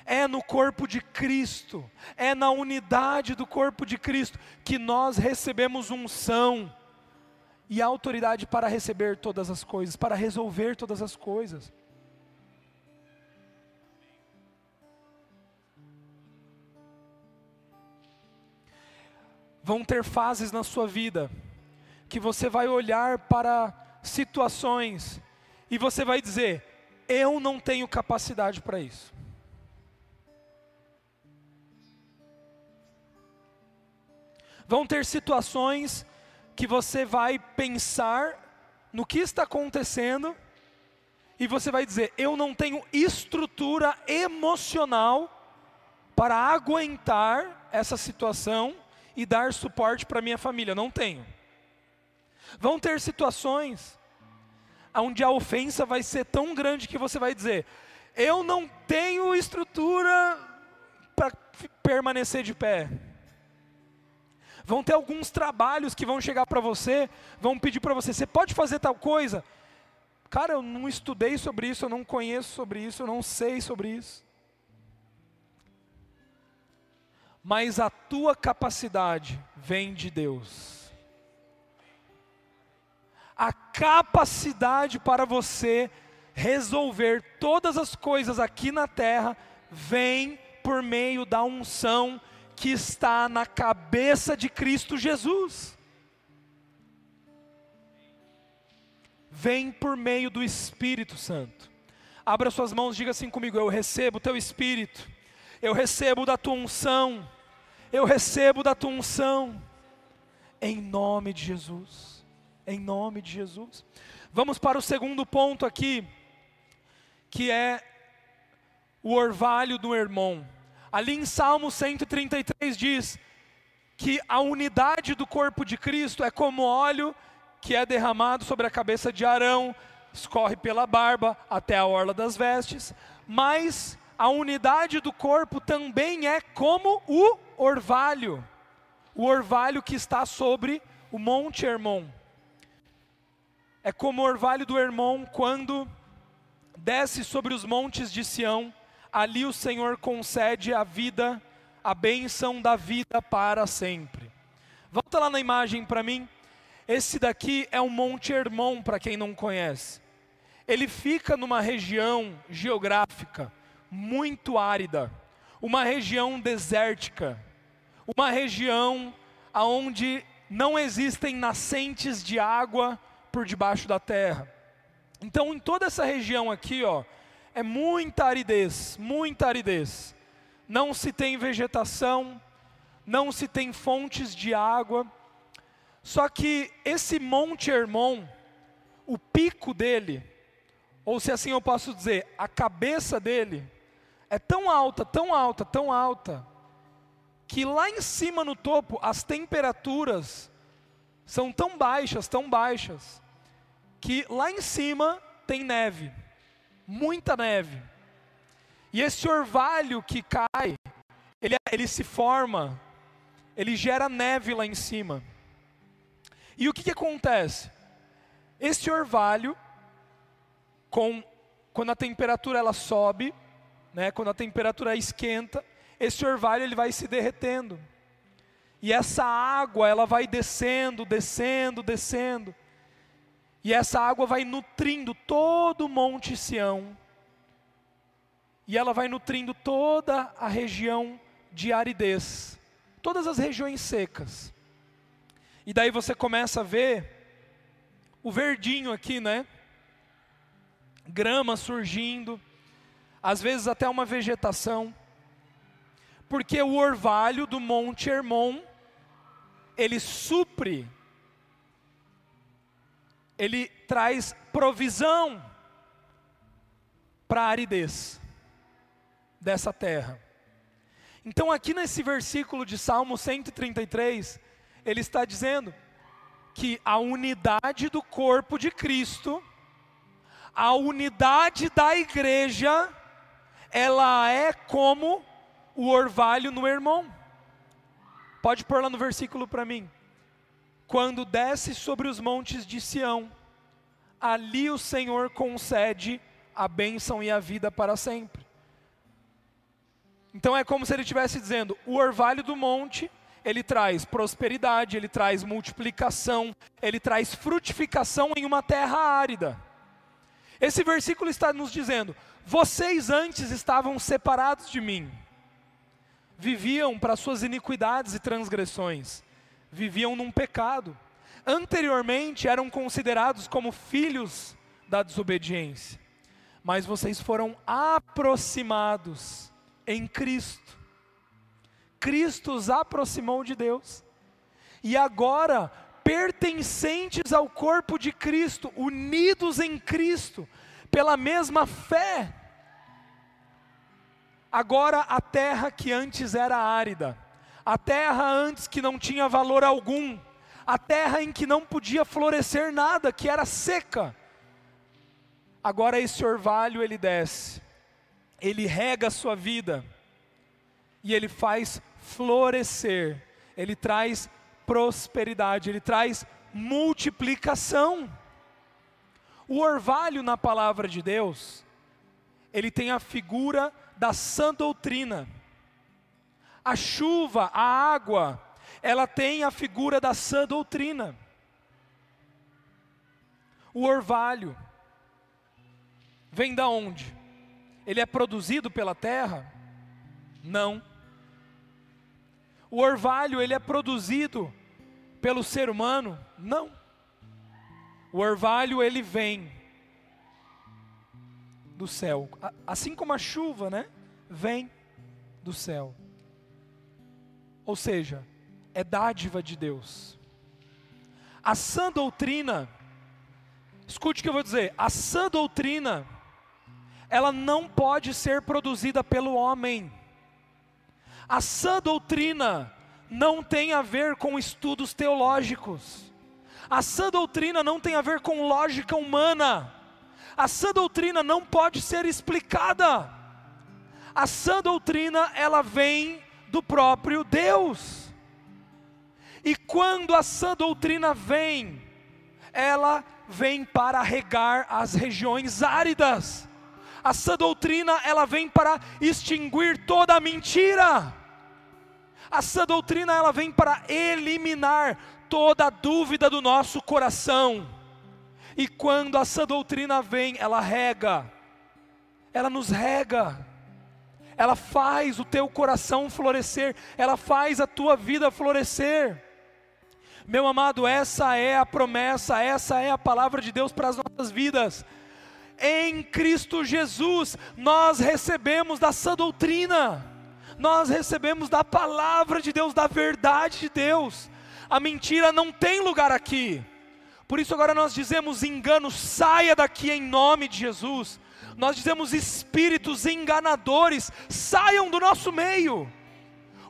é no corpo de Cristo, é na unidade do corpo de Cristo que nós recebemos unção e autoridade para receber todas as coisas, para resolver todas as coisas. Vão ter fases na sua vida que você vai olhar para situações e você vai dizer: Eu não tenho capacidade para isso. Vão ter situações que você vai pensar no que está acontecendo e você vai dizer: Eu não tenho estrutura emocional para aguentar essa situação e dar suporte para minha família. Não tenho. Vão ter situações onde a ofensa vai ser tão grande que você vai dizer: Eu não tenho estrutura para permanecer de pé. Vão ter alguns trabalhos que vão chegar para você, vão pedir para você: Você pode fazer tal coisa? Cara, eu não estudei sobre isso, eu não conheço sobre isso, eu não sei sobre isso. Mas a tua capacidade vem de Deus a capacidade para você resolver todas as coisas aqui na terra vem por meio da unção que está na cabeça de Cristo Jesus. Vem por meio do Espírito Santo. Abra suas mãos, diga assim comigo: Eu recebo o teu Espírito, eu recebo da tua unção, eu recebo da tua unção, em nome de Jesus em nome de Jesus. Vamos para o segundo ponto aqui, que é o orvalho do irmão. Ali em Salmo 133 diz que a unidade do corpo de Cristo é como óleo que é derramado sobre a cabeça de Arão, escorre pela barba até a orla das vestes, mas a unidade do corpo também é como o orvalho, o orvalho que está sobre o Monte Hermon. É como o orvalho do Hermon quando desce sobre os montes de Sião, ali o Senhor concede a vida, a bênção da vida para sempre. Volta lá na imagem para mim. Esse daqui é o Monte Hermon, para quem não conhece. Ele fica numa região geográfica muito árida, uma região desértica, uma região onde não existem nascentes de água por debaixo da terra. Então, em toda essa região aqui, ó, é muita aridez, muita aridez. Não se tem vegetação, não se tem fontes de água. Só que esse Monte Hermon, o pico dele, ou se assim eu posso dizer, a cabeça dele, é tão alta, tão alta, tão alta, que lá em cima no topo as temperaturas são tão baixas, tão baixas, que lá em cima tem neve, muita neve. E esse orvalho que cai, ele, ele se forma, ele gera neve lá em cima. E o que, que acontece? Esse orvalho, com, quando a temperatura ela sobe, né, quando a temperatura esquenta, esse orvalho ele vai se derretendo. E essa água, ela vai descendo, descendo, descendo. E essa água vai nutrindo todo o Monte Sião. E ela vai nutrindo toda a região de aridez, todas as regiões secas. E daí você começa a ver o verdinho aqui, né? Grama surgindo, às vezes até uma vegetação. Porque o orvalho do Monte Hermon ele supre, ele traz provisão para a aridez dessa terra. Então, aqui nesse versículo de Salmo 133, ele está dizendo que a unidade do corpo de Cristo, a unidade da igreja, ela é como o orvalho no irmão. Pode pôr lá no versículo para mim. Quando desce sobre os montes de Sião, ali o Senhor concede a bênção e a vida para sempre. Então é como se ele estivesse dizendo: o orvalho do monte, ele traz prosperidade, ele traz multiplicação, ele traz frutificação em uma terra árida. Esse versículo está nos dizendo: vocês antes estavam separados de mim viviam para suas iniquidades e transgressões, viviam num pecado. Anteriormente eram considerados como filhos da desobediência, mas vocês foram aproximados em Cristo. Cristo os aproximou de Deus, e agora, pertencentes ao corpo de Cristo, unidos em Cristo, pela mesma fé, Agora a terra que antes era árida, a terra antes que não tinha valor algum, a terra em que não podia florescer nada, que era seca. Agora esse orvalho ele desce, ele rega a sua vida e ele faz florescer, ele traz prosperidade, ele traz multiplicação. O orvalho na palavra de Deus, ele tem a figura da sã doutrina. A chuva, a água, ela tem a figura da sã doutrina. O orvalho vem da onde? Ele é produzido pela terra? Não. O orvalho, ele é produzido pelo ser humano? Não. O orvalho, ele vem do céu. Assim como a chuva, né? Vem do céu. Ou seja, é dádiva de Deus. A sã doutrina, escute o que eu vou dizer, a sã doutrina, ela não pode ser produzida pelo homem. A sã doutrina não tem a ver com estudos teológicos. A sã doutrina não tem a ver com lógica humana. A sã doutrina não pode ser explicada. A sã doutrina, ela vem do próprio Deus. E quando a sã doutrina vem, ela vem para regar as regiões áridas. A sã doutrina, ela vem para extinguir toda a mentira. A sã doutrina ela vem para eliminar toda a dúvida do nosso coração. E quando a sã doutrina vem, ela rega, ela nos rega, ela faz o teu coração florescer, ela faz a tua vida florescer. Meu amado, essa é a promessa, essa é a palavra de Deus para as nossas vidas. Em Cristo Jesus, nós recebemos da sã doutrina nós recebemos da palavra de Deus, da verdade de Deus. A mentira não tem lugar aqui. Por isso agora nós dizemos engano, saia daqui em nome de Jesus. Nós dizemos espíritos enganadores, saiam do nosso meio.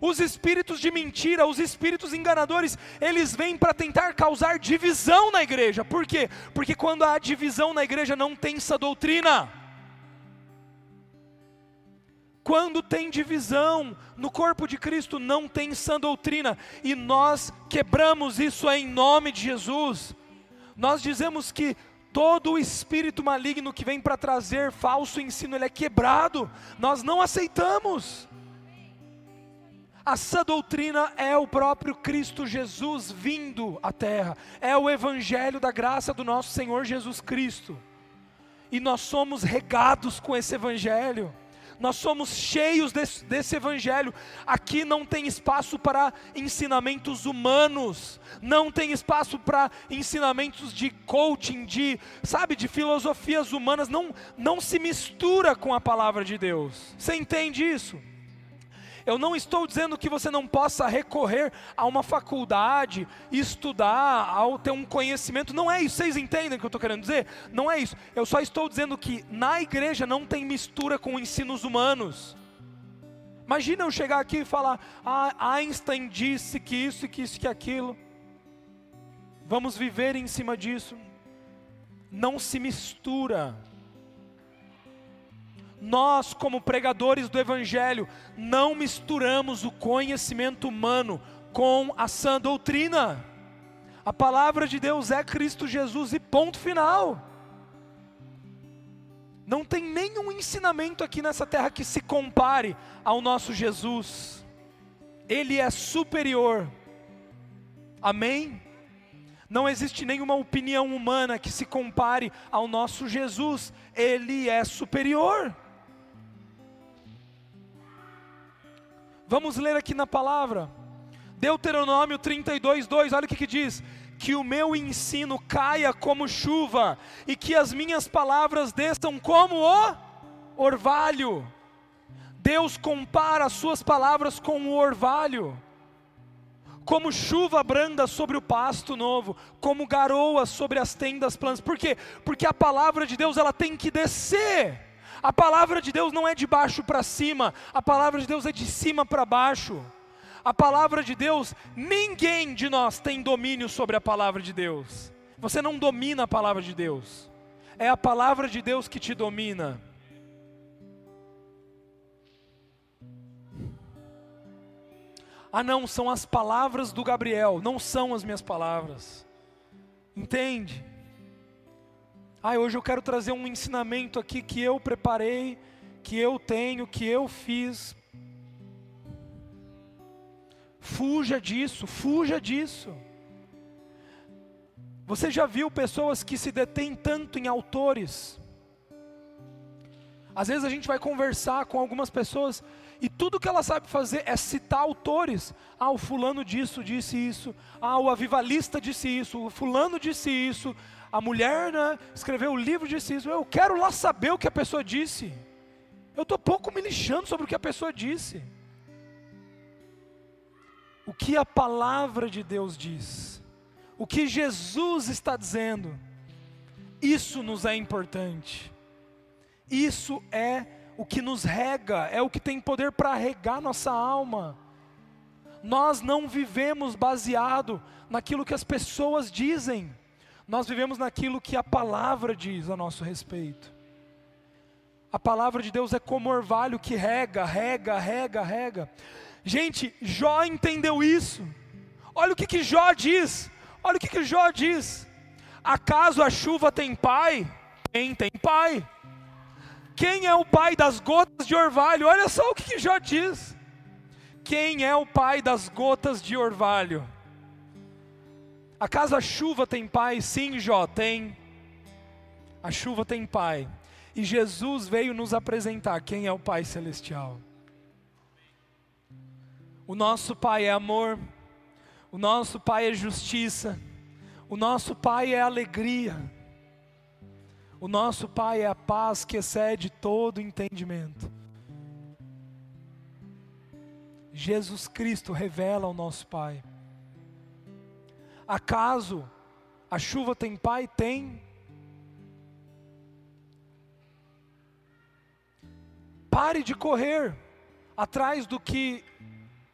Os espíritos de mentira, os espíritos enganadores, eles vêm para tentar causar divisão na igreja. Por quê? Porque quando há divisão na igreja não tem essa doutrina. Quando tem divisão no corpo de Cristo, não tem sã doutrina, e nós quebramos isso em nome de Jesus. Nós dizemos que todo o espírito maligno que vem para trazer falso ensino, ele é quebrado, nós não aceitamos. A sã doutrina é o próprio Cristo Jesus vindo à terra, é o evangelho da graça do nosso Senhor Jesus Cristo, e nós somos regados com esse evangelho nós somos cheios desse, desse, evangelho. Aqui não tem espaço para ensinamentos humanos, não tem espaço para ensinamentos de coaching, de, sabe, de filosofias humanas, não, não se mistura com a palavra de Deus. Você entende isso? Eu não estou dizendo que você não possa recorrer a uma faculdade, estudar, ao ter um conhecimento. Não é isso. Vocês entendem o que eu estou querendo dizer? Não é isso. Eu só estou dizendo que na igreja não tem mistura com ensinos humanos. Imagina eu chegar aqui e falar: ah, Einstein disse que isso, que isso, que aquilo. Vamos viver em cima disso. Não se mistura nós, como pregadores do Evangelho, não misturamos o conhecimento humano com a sã doutrina. A palavra de Deus é Cristo Jesus e ponto final. Não tem nenhum ensinamento aqui nessa terra que se compare ao nosso Jesus. Ele é superior. Amém? Não existe nenhuma opinião humana que se compare ao nosso Jesus. Ele é superior. Vamos ler aqui na palavra. Deuteronômio 32, 2, olha o que, que diz: Que o meu ensino caia como chuva, e que as minhas palavras desçam como o orvalho. Deus compara as suas palavras com o orvalho, como chuva branda sobre o pasto novo, como garoa sobre as tendas planas. Por quê? Porque a palavra de Deus ela tem que descer. A palavra de Deus não é de baixo para cima, a palavra de Deus é de cima para baixo. A palavra de Deus, ninguém de nós tem domínio sobre a palavra de Deus. Você não domina a palavra de Deus. É a palavra de Deus que te domina. Ah, não, são as palavras do Gabriel, não são as minhas palavras. Entende? Ah, hoje eu quero trazer um ensinamento aqui que eu preparei, que eu tenho, que eu fiz. Fuja disso, fuja disso. Você já viu pessoas que se detêm tanto em autores? Às vezes a gente vai conversar com algumas pessoas e tudo que ela sabe fazer é citar autores. Ah, o fulano disso disse isso. Ah, o avivalista disse isso. O fulano disse isso. A mulher né, escreveu o livro disse isso. Eu quero lá saber o que a pessoa disse. Eu estou pouco me lixando sobre o que a pessoa disse. O que a palavra de Deus diz. O que Jesus está dizendo. Isso nos é importante. Isso é o que nos rega, é o que tem poder para regar nossa alma. Nós não vivemos baseado naquilo que as pessoas dizem, nós vivemos naquilo que a palavra diz a nosso respeito. A palavra de Deus é como orvalho que rega, rega, rega, rega. Gente, Jó entendeu isso. Olha o que, que Jó diz. Olha o que, que Jó diz. Acaso a chuva tem pai? Tem, tem pai. Quem é o pai das gotas de orvalho? Olha só o que, que Jó diz. Quem é o pai das gotas de orvalho? Acaso a chuva tem pai? Sim, Jó, tem. A chuva tem pai. E Jesus veio nos apresentar quem é o Pai Celestial. O nosso Pai é amor, o nosso Pai é justiça, o nosso Pai é alegria. O nosso Pai é a paz que excede todo entendimento. Jesus Cristo revela ao nosso Pai. Acaso a chuva tem pai? Tem. Pare de correr atrás do que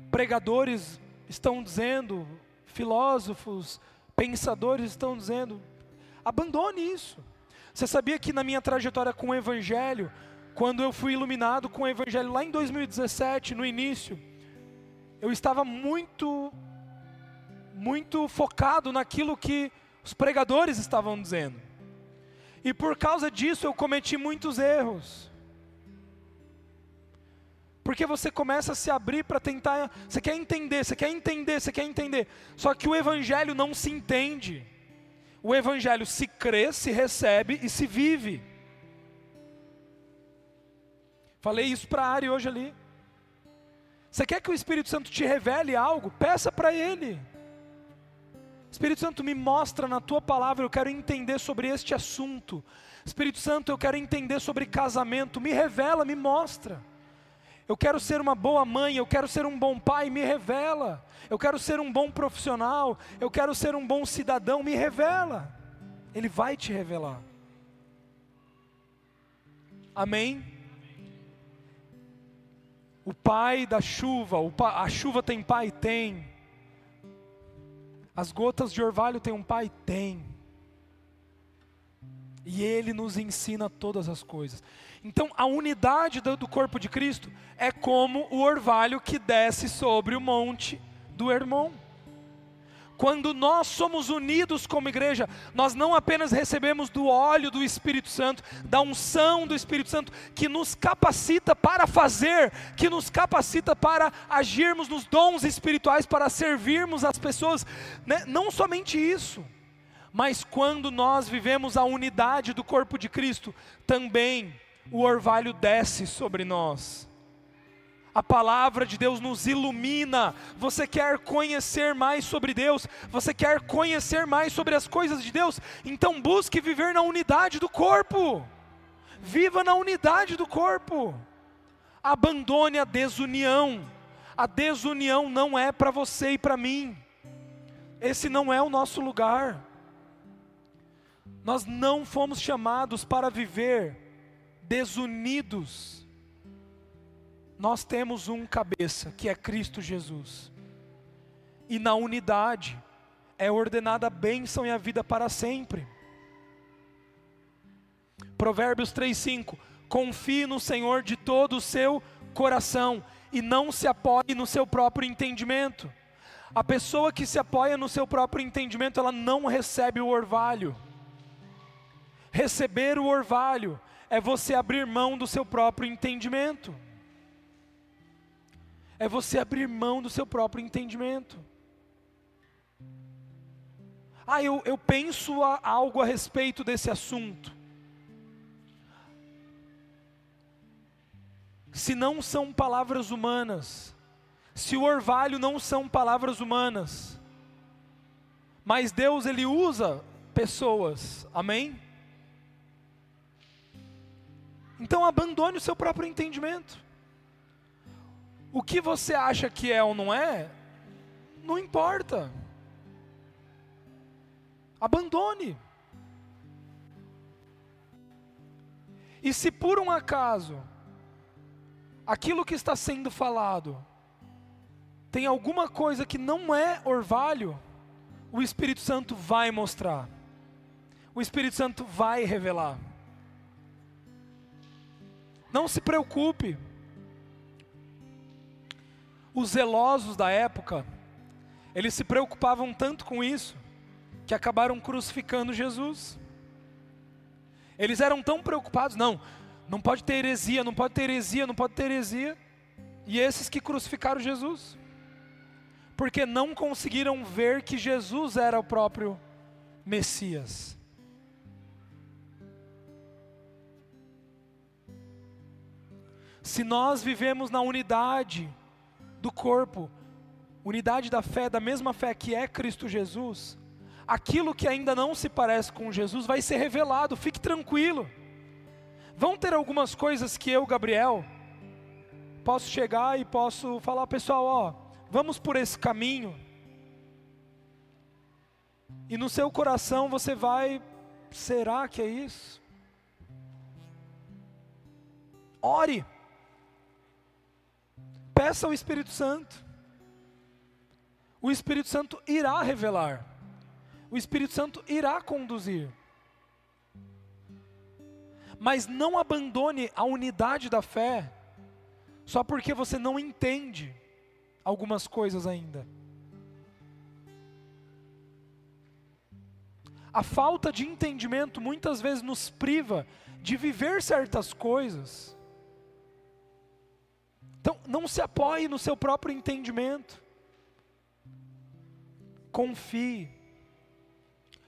pregadores estão dizendo, filósofos, pensadores estão dizendo. Abandone isso. Você sabia que na minha trajetória com o Evangelho, quando eu fui iluminado com o Evangelho lá em 2017, no início, eu estava muito, muito focado naquilo que os pregadores estavam dizendo. E por causa disso eu cometi muitos erros. Porque você começa a se abrir para tentar, você quer entender, você quer entender, você quer entender. Só que o evangelho não se entende o Evangelho se crê, se recebe e se vive. Falei isso para a Ari hoje ali. Você quer que o Espírito Santo te revele algo? Peça para Ele. Espírito Santo, me mostra na tua palavra, eu quero entender sobre este assunto. Espírito Santo, eu quero entender sobre casamento, me revela, me mostra. Eu quero ser uma boa mãe, eu quero ser um bom pai, me revela. Eu quero ser um bom profissional, eu quero ser um bom cidadão, me revela. Ele vai te revelar. Amém? O pai da chuva, a chuva tem pai? Tem. As gotas de orvalho tem um pai? Tem. E ele nos ensina todas as coisas. Então, a unidade do corpo de Cristo é como o orvalho que desce sobre o monte do Hermon. Quando nós somos unidos como igreja, nós não apenas recebemos do óleo do Espírito Santo, da unção do Espírito Santo, que nos capacita para fazer, que nos capacita para agirmos nos dons espirituais, para servirmos as pessoas, né? não somente isso, mas quando nós vivemos a unidade do corpo de Cristo, também o orvalho desce sobre nós. A palavra de Deus nos ilumina. Você quer conhecer mais sobre Deus? Você quer conhecer mais sobre as coisas de Deus? Então busque viver na unidade do corpo. Viva na unidade do corpo. Abandone a desunião. A desunião não é para você e para mim. Esse não é o nosso lugar. Nós não fomos chamados para viver desunidos, nós temos um cabeça, que é Cristo Jesus. e na unidade é ordenada a bênção e a vida para sempre. Provérbios 3:5 Confie no Senhor de todo o seu coração e não se apoie no seu próprio entendimento. A pessoa que se apoia no seu próprio entendimento, ela não recebe o orvalho. Receber o orvalho é você abrir mão do seu próprio entendimento. É você abrir mão do seu próprio entendimento. Ah, eu, eu penso a, algo a respeito desse assunto. Se não são palavras humanas, se o orvalho não são palavras humanas, mas Deus ele usa pessoas, amém? Então abandone o seu próprio entendimento. O que você acha que é ou não é, não importa. Abandone. E se por um acaso aquilo que está sendo falado tem alguma coisa que não é orvalho, o Espírito Santo vai mostrar. O Espírito Santo vai revelar. Não se preocupe. Os zelosos da época, eles se preocupavam tanto com isso, que acabaram crucificando Jesus. Eles eram tão preocupados, não, não pode ter heresia, não pode ter heresia, não pode ter heresia. E esses que crucificaram Jesus, porque não conseguiram ver que Jesus era o próprio Messias. Se nós vivemos na unidade do corpo, unidade da fé, da mesma fé que é Cristo Jesus, aquilo que ainda não se parece com Jesus vai ser revelado, fique tranquilo. Vão ter algumas coisas que eu, Gabriel, posso chegar e posso falar, pessoal, ó, vamos por esse caminho. E no seu coração você vai, será que é isso? Ore. Peça ao Espírito Santo. O Espírito Santo irá revelar o Espírito Santo irá conduzir. Mas não abandone a unidade da fé só porque você não entende algumas coisas ainda. A falta de entendimento muitas vezes nos priva de viver certas coisas. Então, não se apoie no seu próprio entendimento. Confie.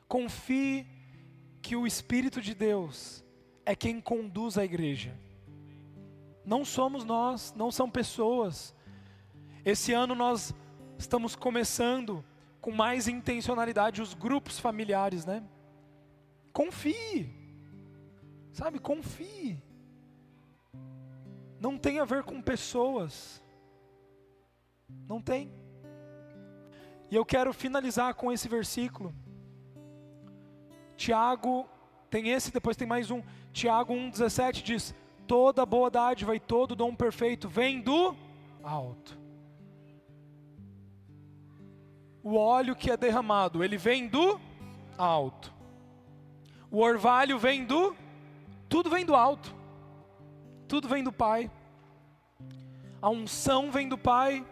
Confie que o Espírito de Deus é quem conduz a igreja. Não somos nós, não são pessoas. Esse ano nós estamos começando com mais intencionalidade os grupos familiares, né? Confie. Sabe, confie. Não tem a ver com pessoas. Não tem. E eu quero finalizar com esse versículo. Tiago tem esse, depois tem mais um. Tiago 1,17 diz: Toda boa dádiva e todo dom perfeito vem do alto. O óleo que é derramado, ele vem do alto. O orvalho vem do. Tudo vem do alto. Tudo vem do Pai. A unção vem do Pai.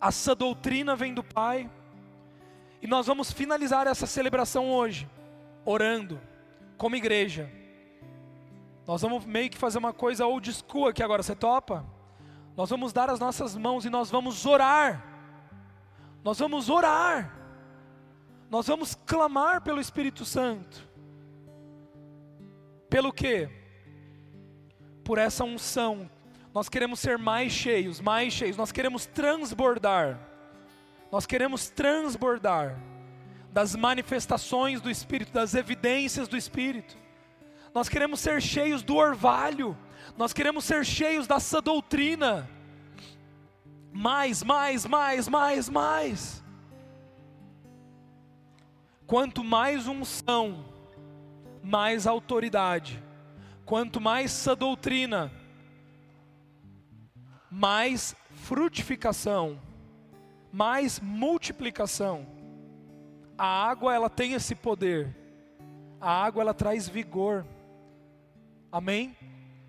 A sã doutrina vem do Pai. E nós vamos finalizar essa celebração hoje orando, como igreja. Nós vamos meio que fazer uma coisa old school aqui agora, você topa? Nós vamos dar as nossas mãos e nós vamos orar. Nós vamos orar. Nós vamos clamar pelo Espírito Santo. Pelo quê? Por essa unção. Nós queremos ser mais cheios, mais cheios. Nós queremos transbordar. Nós queremos transbordar das manifestações do Espírito, das evidências do Espírito. Nós queremos ser cheios do orvalho, nós queremos ser cheios dessa doutrina. Mais, mais, mais, mais, mais. Quanto mais unção, mais autoridade. Quanto mais essa doutrina, mais frutificação. mais multiplicação. A água ela tem esse poder. A água ela traz vigor. Amém?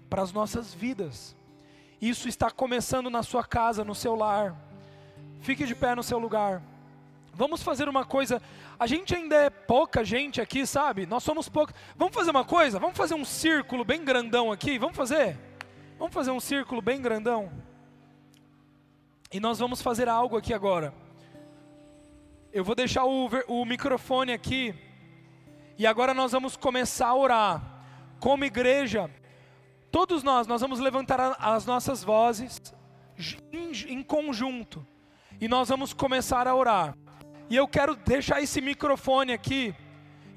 Para as nossas vidas. Isso está começando na sua casa, no seu lar. Fique de pé no seu lugar. Vamos fazer uma coisa. A gente ainda é pouca gente aqui, sabe? Nós somos poucos. Vamos fazer uma coisa? Vamos fazer um círculo bem grandão aqui? Vamos fazer? Vamos fazer um círculo bem grandão? E nós vamos fazer algo aqui agora. Eu vou deixar o, o microfone aqui. E agora nós vamos começar a orar. Como igreja, todos nós, nós vamos levantar as nossas vozes em, em conjunto. E nós vamos começar a orar. E eu quero deixar esse microfone aqui.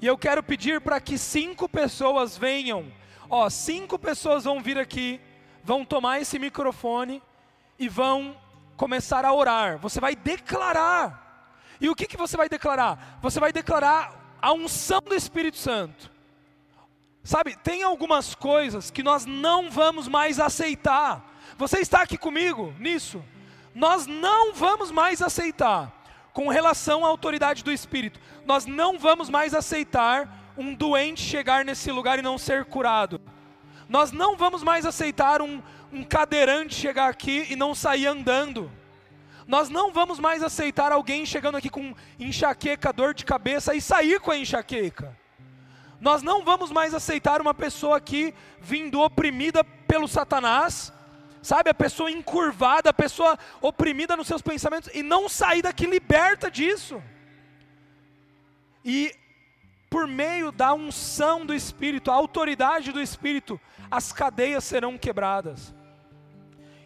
E eu quero pedir para que cinco pessoas venham. Ó, cinco pessoas vão vir aqui, vão tomar esse microfone e vão começar a orar. Você vai declarar. E o que, que você vai declarar? Você vai declarar a unção do Espírito Santo. Sabe, tem algumas coisas que nós não vamos mais aceitar. Você está aqui comigo nisso? Nós não vamos mais aceitar com relação à autoridade do Espírito. Nós não vamos mais aceitar um doente chegar nesse lugar e não ser curado. Nós não vamos mais aceitar um, um cadeirante chegar aqui e não sair andando. Nós não vamos mais aceitar alguém chegando aqui com enxaqueca, dor de cabeça e sair com a enxaqueca. Nós não vamos mais aceitar uma pessoa aqui vindo oprimida pelo Satanás sabe? A pessoa encurvada, a pessoa oprimida nos seus pensamentos e não sair daqui liberta disso. E por meio da unção do Espírito, a autoridade do Espírito, as cadeias serão quebradas.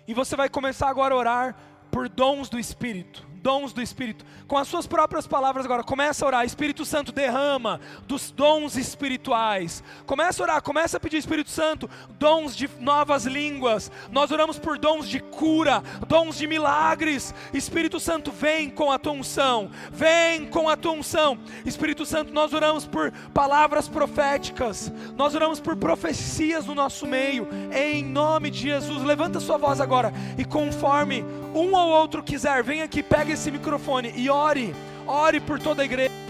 E você vai começar agora a orar por dons do Espírito dons do Espírito. Com as suas próprias palavras agora, começa a orar. Espírito Santo derrama dos dons espirituais. Começa a orar, começa a pedir Espírito Santo, dons de novas línguas. Nós oramos por dons de cura, dons de milagres. Espírito Santo, vem com a tua unção. Vem com a tua unção. Espírito Santo, nós oramos por palavras proféticas. Nós oramos por profecias no nosso meio. Em nome de Jesus, levanta sua voz agora e conforme um ou outro quiser, vem aqui, pega esse microfone e ore, ore por toda a igreja.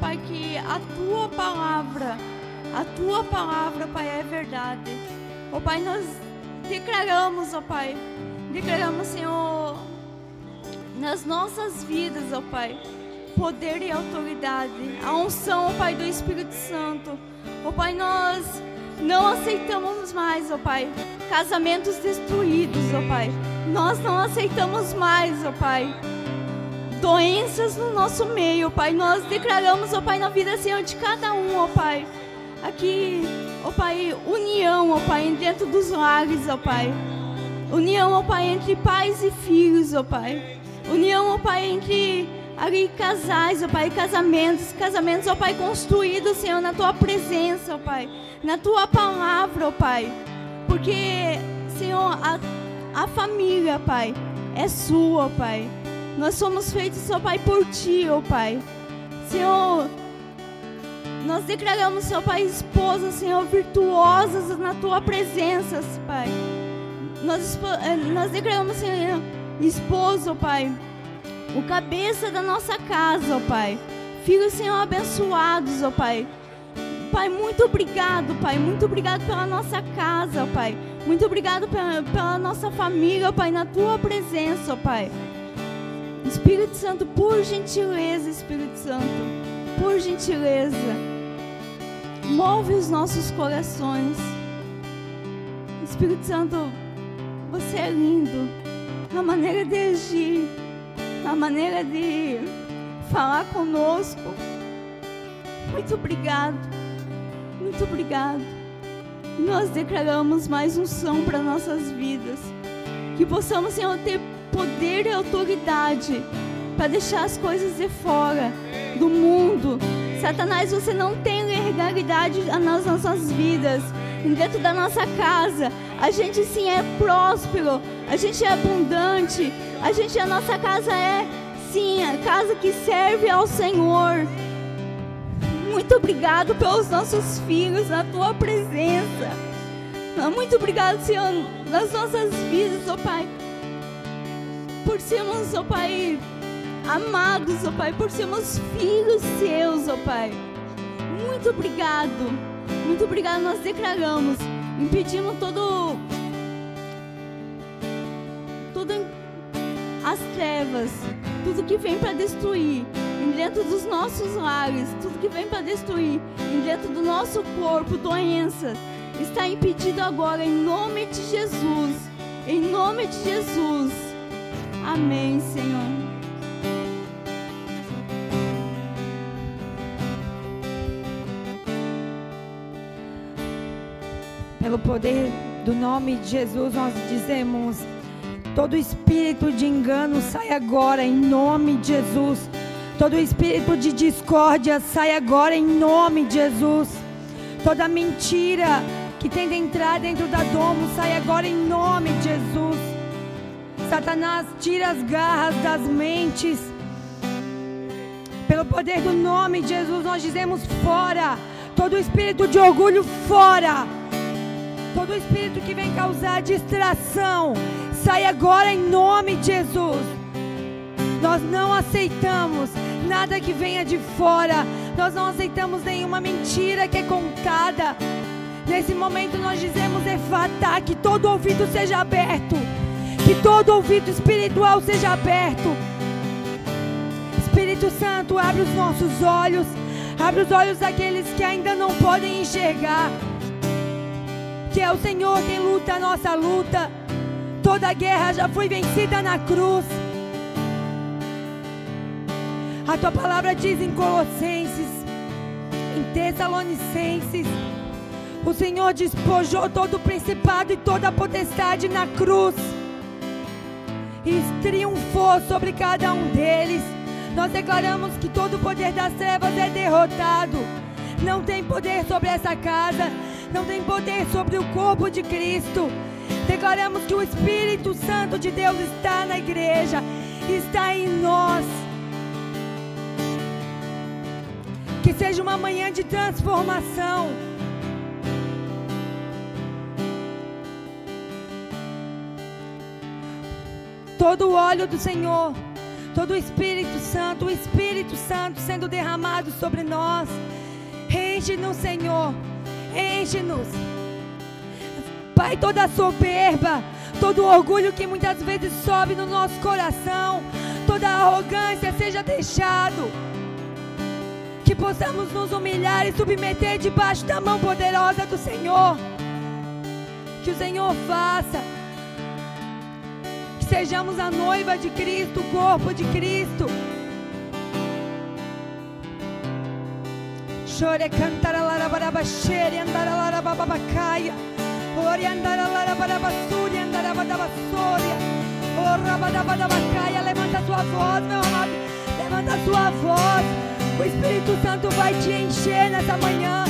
Pai, que a tua palavra, a tua palavra, Pai, é verdade. Ó Pai, nós declaramos, ó Pai, declaramos, Senhor, nas nossas vidas, ó Pai, poder e autoridade, a unção, ó Pai, do Espírito Santo. Ó Pai, nós não aceitamos mais, ó Pai, casamentos destruídos, ó Pai. Nós não aceitamos mais, ó Pai, doenças no nosso meio, ó Pai. Nós declaramos, ó Pai, na vida, Senhor, de cada um, ó Pai. Aqui, ó Pai, união, ó Pai, dentro dos lares, ó Pai. União, ó Pai, entre pais e filhos, ó Pai. União, ó Pai, entre ali casais, ó Pai, casamentos, casamentos, ó Pai, construídos, Senhor, na Tua presença, ó Pai, na Tua palavra, ó Pai. Porque, Senhor, a, a família, Pai, é sua, Pai. Nós somos feitos, ó Pai, por Ti, ó Pai. Senhor, nós declaramos, Senhor Pai, esposas, Senhor, virtuosas na Tua presença, Pai. Nós, eh, nós declaramos, Senhor, esposo, Pai, o cabeça da nossa casa, ó Pai. Filhos, Senhor, abençoados, ó Pai. Pai, muito obrigado, Pai. Muito obrigado pela nossa casa, Pai. Muito obrigado pela, pela nossa família, Pai, na tua presença, Pai. Espírito Santo, por gentileza, Espírito Santo, por gentileza, move os nossos corações. Espírito Santo, você é lindo, a maneira de agir, a maneira de falar conosco. Muito obrigado. Muito obrigado. Nós declaramos mais unção para nossas vidas. Que possamos, Senhor, ter poder e autoridade para deixar as coisas de fora do mundo. Satanás, você não tem legalidade nas nossas vidas, dentro da nossa casa. A gente sim é próspero, a gente é abundante, a gente a nossa casa é sim a casa que serve ao Senhor. Muito obrigado pelos nossos filhos na tua presença. Muito obrigado, Senhor, nas nossas vidas, ó oh Pai. Por sermos, ó Pai, amados, ó Pai, por sermos filhos seus, ó Pai. Muito obrigado. Muito obrigado, nós declaramos, impedimos todo todas as trevas, tudo que vem para destruir, dentro dos nossos lares, tudo que vem para destruir, dentro do nosso corpo, doenças, está impedido agora em nome de Jesus. Em nome de Jesus. Amém, Senhor. Pelo poder do nome de Jesus, nós dizemos: todo espírito de engano sai agora em nome de Jesus. Todo espírito de discórdia sai agora em nome de Jesus. Toda mentira que tenta entrar dentro da domo sai agora em nome de Jesus. Satanás, tira as garras das mentes. Pelo poder do nome de Jesus, nós dizemos fora. Todo espírito de orgulho fora. Todo espírito que vem causar distração, sai agora em nome de Jesus. Nós não aceitamos nada que venha de fora. Nós não aceitamos nenhuma mentira que é contada. Nesse momento nós dizemos Efatá, que todo ouvido seja aberto. Que todo ouvido espiritual seja aberto. Espírito Santo, abre os nossos olhos. Abre os olhos daqueles que ainda não podem enxergar. Que é o Senhor quem luta a nossa luta. Toda guerra já foi vencida na cruz. A tua palavra diz em Colossenses, em Tessalonicenses, o Senhor despojou todo o principado e toda a potestade na cruz e triunfou sobre cada um deles. Nós declaramos que todo o poder das trevas é derrotado. Não tem poder sobre essa casa, não tem poder sobre o corpo de Cristo. Declaramos que o Espírito Santo de Deus está na igreja, está em nós. Que seja uma manhã de transformação. Todo o óleo do Senhor, todo o Espírito Santo, o Espírito Santo sendo derramado sobre nós. Enche-nos, Senhor. Enche-nos. Pai, toda a soberba, todo o orgulho que muitas vezes sobe no nosso coração, toda a arrogância seja deixado que possamos nos humilhar e submeter debaixo da mão poderosa do Senhor. Que o Senhor faça. Sejamos a noiva de Cristo, o corpo de Cristo. Chore cantar a larabaraba xere, andar a larababacaia. Ori andar a larabarabasuri, andar a badabassoria. Oh, rabadabadabacaia. Levanta a tua voz, meu amado. Levanta a tua voz. O Espírito Santo vai te encher nessa manhã.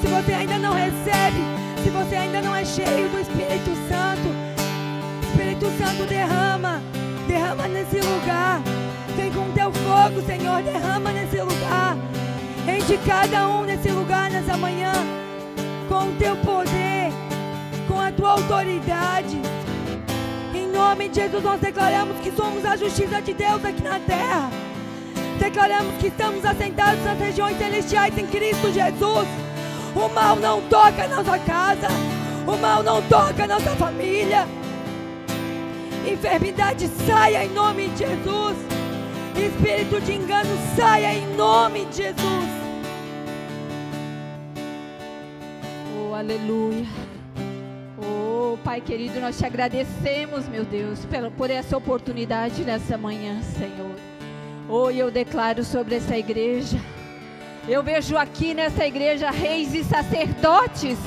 Se você ainda não recebe, se você ainda não é cheio do Espírito Santo, Espírito Santo derrama, derrama nesse lugar. Vem com teu fogo, Senhor, derrama nesse lugar. Enche cada um nesse lugar nessa manhã com o teu poder, com a tua autoridade. Em nome de Jesus, nós declaramos que somos a justiça de Deus aqui na terra. Declaramos que estamos assentados nas regiões celestiais em Cristo Jesus. O mal não toca a nossa casa. O mal não toca a nossa família. Enfermidade saia em nome de Jesus. Espírito de engano saia em nome de Jesus. Oh, aleluia. Oh, Pai querido, nós te agradecemos, meu Deus, por essa oportunidade nessa manhã, Senhor. Hoje eu declaro sobre essa igreja. Eu vejo aqui nessa igreja reis e sacerdotes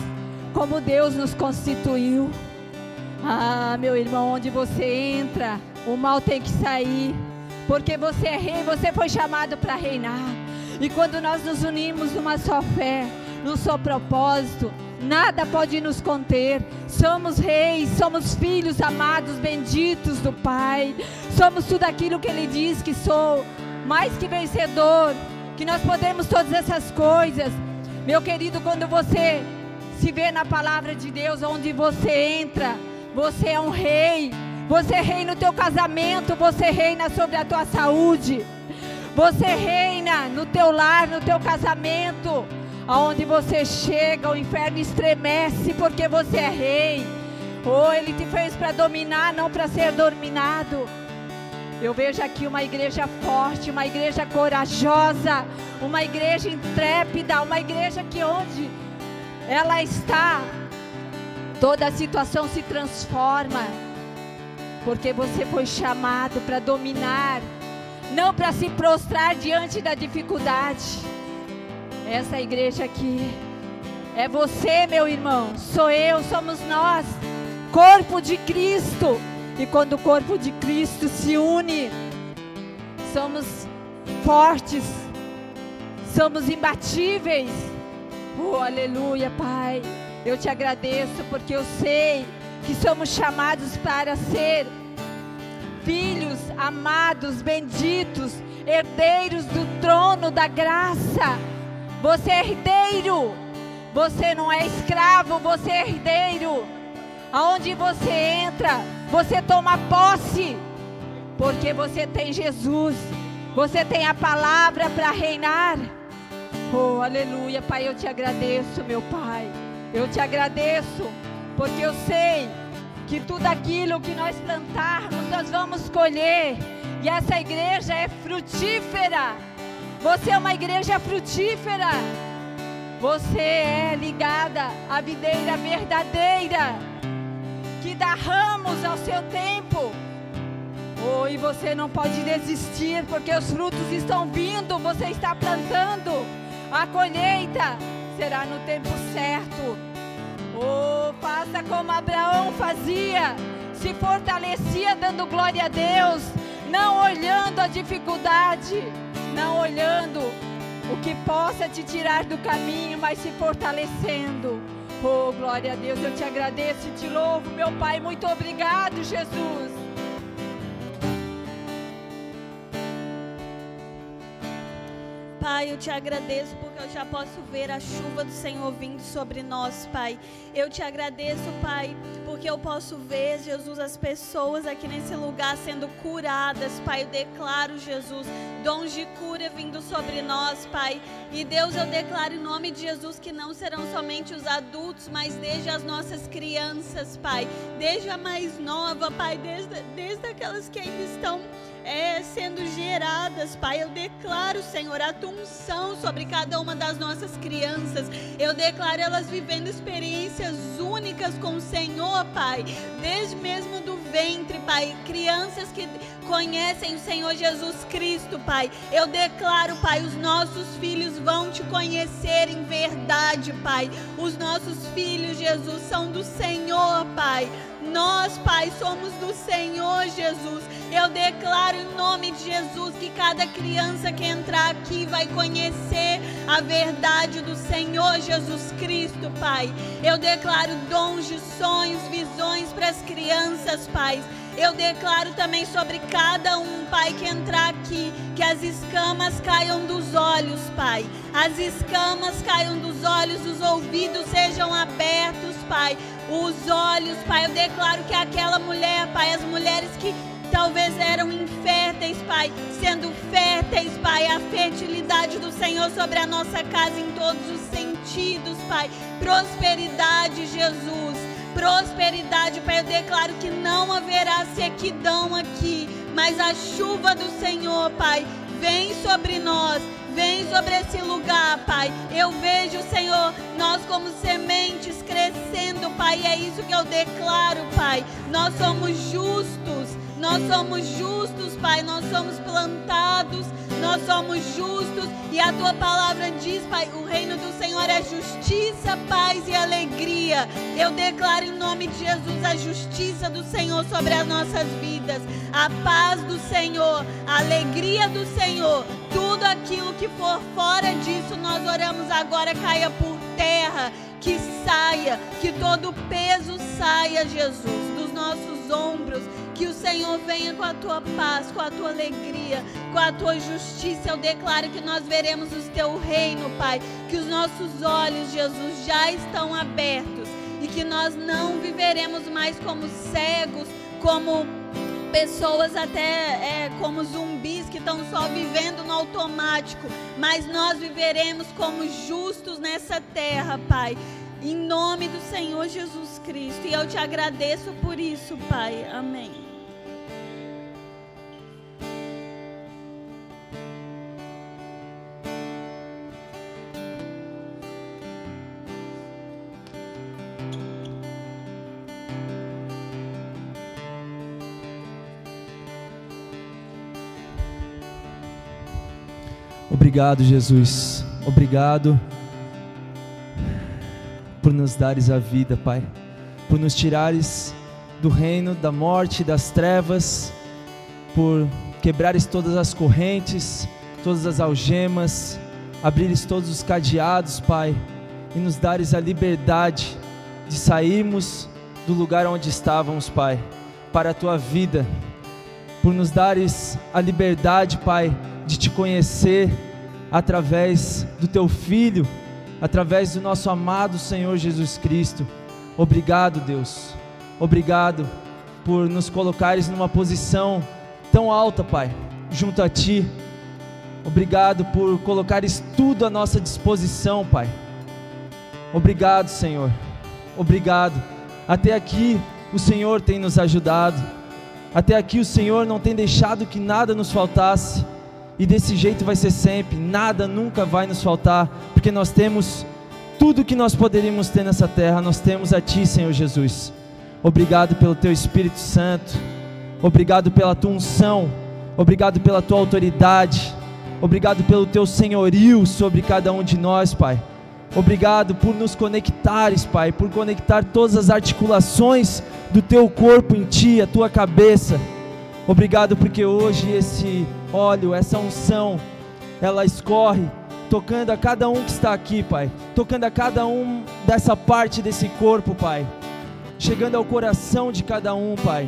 como Deus nos constituiu. Ah, meu irmão, onde você entra, o mal tem que sair, porque você é rei, você foi chamado para reinar. E quando nós nos unimos numa só fé, num só propósito, nada pode nos conter. Somos reis, somos filhos amados, benditos do Pai. Somos tudo aquilo que Ele diz que sou, mais que vencedor, que nós podemos todas essas coisas. Meu querido, quando você se vê na palavra de Deus, onde você entra, você é um rei. Você reina no teu casamento, você reina sobre a tua saúde. Você reina no teu lar, no teu casamento. Aonde você chega, o inferno estremece porque você é rei. Oh, ele te fez para dominar, não para ser dominado. Eu vejo aqui uma igreja forte, uma igreja corajosa, uma igreja intrépida, uma igreja que onde ela está, toda situação se transforma, porque você foi chamado para dominar, não para se prostrar diante da dificuldade. Essa igreja aqui é você, meu irmão, sou eu, somos nós, corpo de Cristo. E quando o corpo de Cristo se une, somos fortes, somos imbatíveis. Oh, aleluia, Pai. Eu te agradeço porque eu sei que somos chamados para ser filhos amados, benditos, herdeiros do trono da graça. Você é herdeiro. Você não é escravo, você é herdeiro. Aonde você entra, você toma posse, porque você tem Jesus, você tem a palavra para reinar. Oh, aleluia, Pai, eu te agradeço, meu Pai. Eu te agradeço, porque eu sei que tudo aquilo que nós plantarmos, nós vamos colher. E essa igreja é frutífera. Você é uma igreja frutífera. Você é ligada à videira verdadeira, que dá ramos ao seu tempo. Oh, e você não pode desistir, porque os frutos estão vindo, você está plantando. A colheita será no tempo certo. Oh, faça como Abraão fazia, se fortalecia dando glória a Deus, não olhando a dificuldade, não olhando o que possa te tirar do caminho, mas se fortalecendo. Oh, glória a Deus, eu te agradeço e te louvo, meu Pai. Muito obrigado, Jesus. Pai, eu te agradeço porque eu já posso ver a chuva do Senhor vindo sobre nós, Pai. Eu te agradeço, Pai, porque eu posso ver, Jesus, as pessoas aqui nesse lugar sendo curadas, Pai. Eu declaro, Jesus, dons de cura vindo sobre nós, Pai. E Deus, eu declaro em nome de Jesus que não serão somente os adultos, mas desde as nossas crianças, Pai. Desde a mais nova, Pai, desde, desde aquelas que ainda estão é, sendo geradas, Pai. Eu declaro, Senhor, a tua unção sobre cada uma das nossas crianças. Eu declaro elas vivendo experiências únicas com o Senhor, Pai. Desde mesmo do ventre, Pai. Crianças que conhecem o Senhor Jesus Cristo, Pai. Eu declaro, Pai, os nossos filhos vão te conhecer em verdade, Pai. Os nossos filhos, Jesus, são do Senhor, Pai. Nós, Pai, somos do Senhor Jesus. Eu declaro em nome de Jesus que cada criança que entrar aqui vai conhecer a verdade do Senhor Jesus Cristo, Pai. Eu declaro dons de sonhos, visões para as crianças, Pai. Eu declaro também sobre cada um, Pai, que entrar aqui, que as escamas caiam dos olhos, Pai. As escamas caiam dos olhos, os ouvidos sejam abertos, Pai os olhos, Pai. Eu declaro que aquela mulher, Pai, as mulheres que talvez eram inférteis, Pai, sendo férteis, Pai, a fertilidade do Senhor sobre a nossa casa em todos os sentidos, Pai. Prosperidade, Jesus. Prosperidade, Pai. Eu declaro que não haverá sequidão aqui, mas a chuva do Senhor, Pai, vem sobre nós Vem sobre esse lugar, Pai. Eu vejo, Senhor, nós como sementes crescendo, Pai. É isso que eu declaro, Pai. Nós somos justos. Nós somos justos, Pai. Nós somos plantados. Nós somos justos. E a tua palavra diz, Pai, o reino do Senhor é justiça, paz e alegria. Eu declaro em nome de Jesus a justiça do Senhor sobre as nossas vidas, a paz do Senhor, a alegria do Senhor. Tudo aquilo que for fora disso, nós oramos agora caia por terra, que saia, que todo peso saia, Jesus, dos nossos ombros que o Senhor venha com a tua paz, com a tua alegria, com a tua justiça. Eu declaro que nós veremos o teu reino, Pai. Que os nossos olhos, Jesus, já estão abertos e que nós não viveremos mais como cegos, como pessoas até é, como zumbis que estão só vivendo no automático, mas nós viveremos como justos nessa terra, Pai. Em nome do Senhor Jesus Cristo. E eu te agradeço por isso, Pai. Amém. Obrigado, Jesus. Obrigado por nos dares a vida, Pai. Por nos tirares do reino da morte, das trevas, por quebrares todas as correntes, todas as algemas, abrires todos os cadeados, Pai, e nos dares a liberdade de sairmos do lugar onde estávamos, Pai, para a tua vida, por nos dares a liberdade, Pai, de te conhecer através do teu filho, através do nosso amado Senhor Jesus Cristo. Obrigado, Deus. Obrigado por nos colocares numa posição tão alta, Pai, junto a ti. Obrigado por colocares tudo à nossa disposição, Pai. Obrigado, Senhor. Obrigado. Até aqui o Senhor tem nos ajudado. Até aqui o Senhor não tem deixado que nada nos faltasse. E desse jeito vai ser sempre, nada nunca vai nos faltar, porque nós temos tudo que nós poderíamos ter nessa terra, nós temos a Ti, Senhor Jesus. Obrigado pelo Teu Espírito Santo, obrigado pela Tua unção, obrigado pela Tua autoridade, obrigado pelo Teu senhorio sobre cada um de nós, Pai. Obrigado por nos conectares, Pai, por conectar todas as articulações do Teu corpo em Ti, a Tua cabeça. Obrigado porque hoje esse óleo, essa unção, ela escorre, tocando a cada um que está aqui, Pai, tocando a cada um dessa parte desse corpo, Pai, chegando ao coração de cada um, Pai,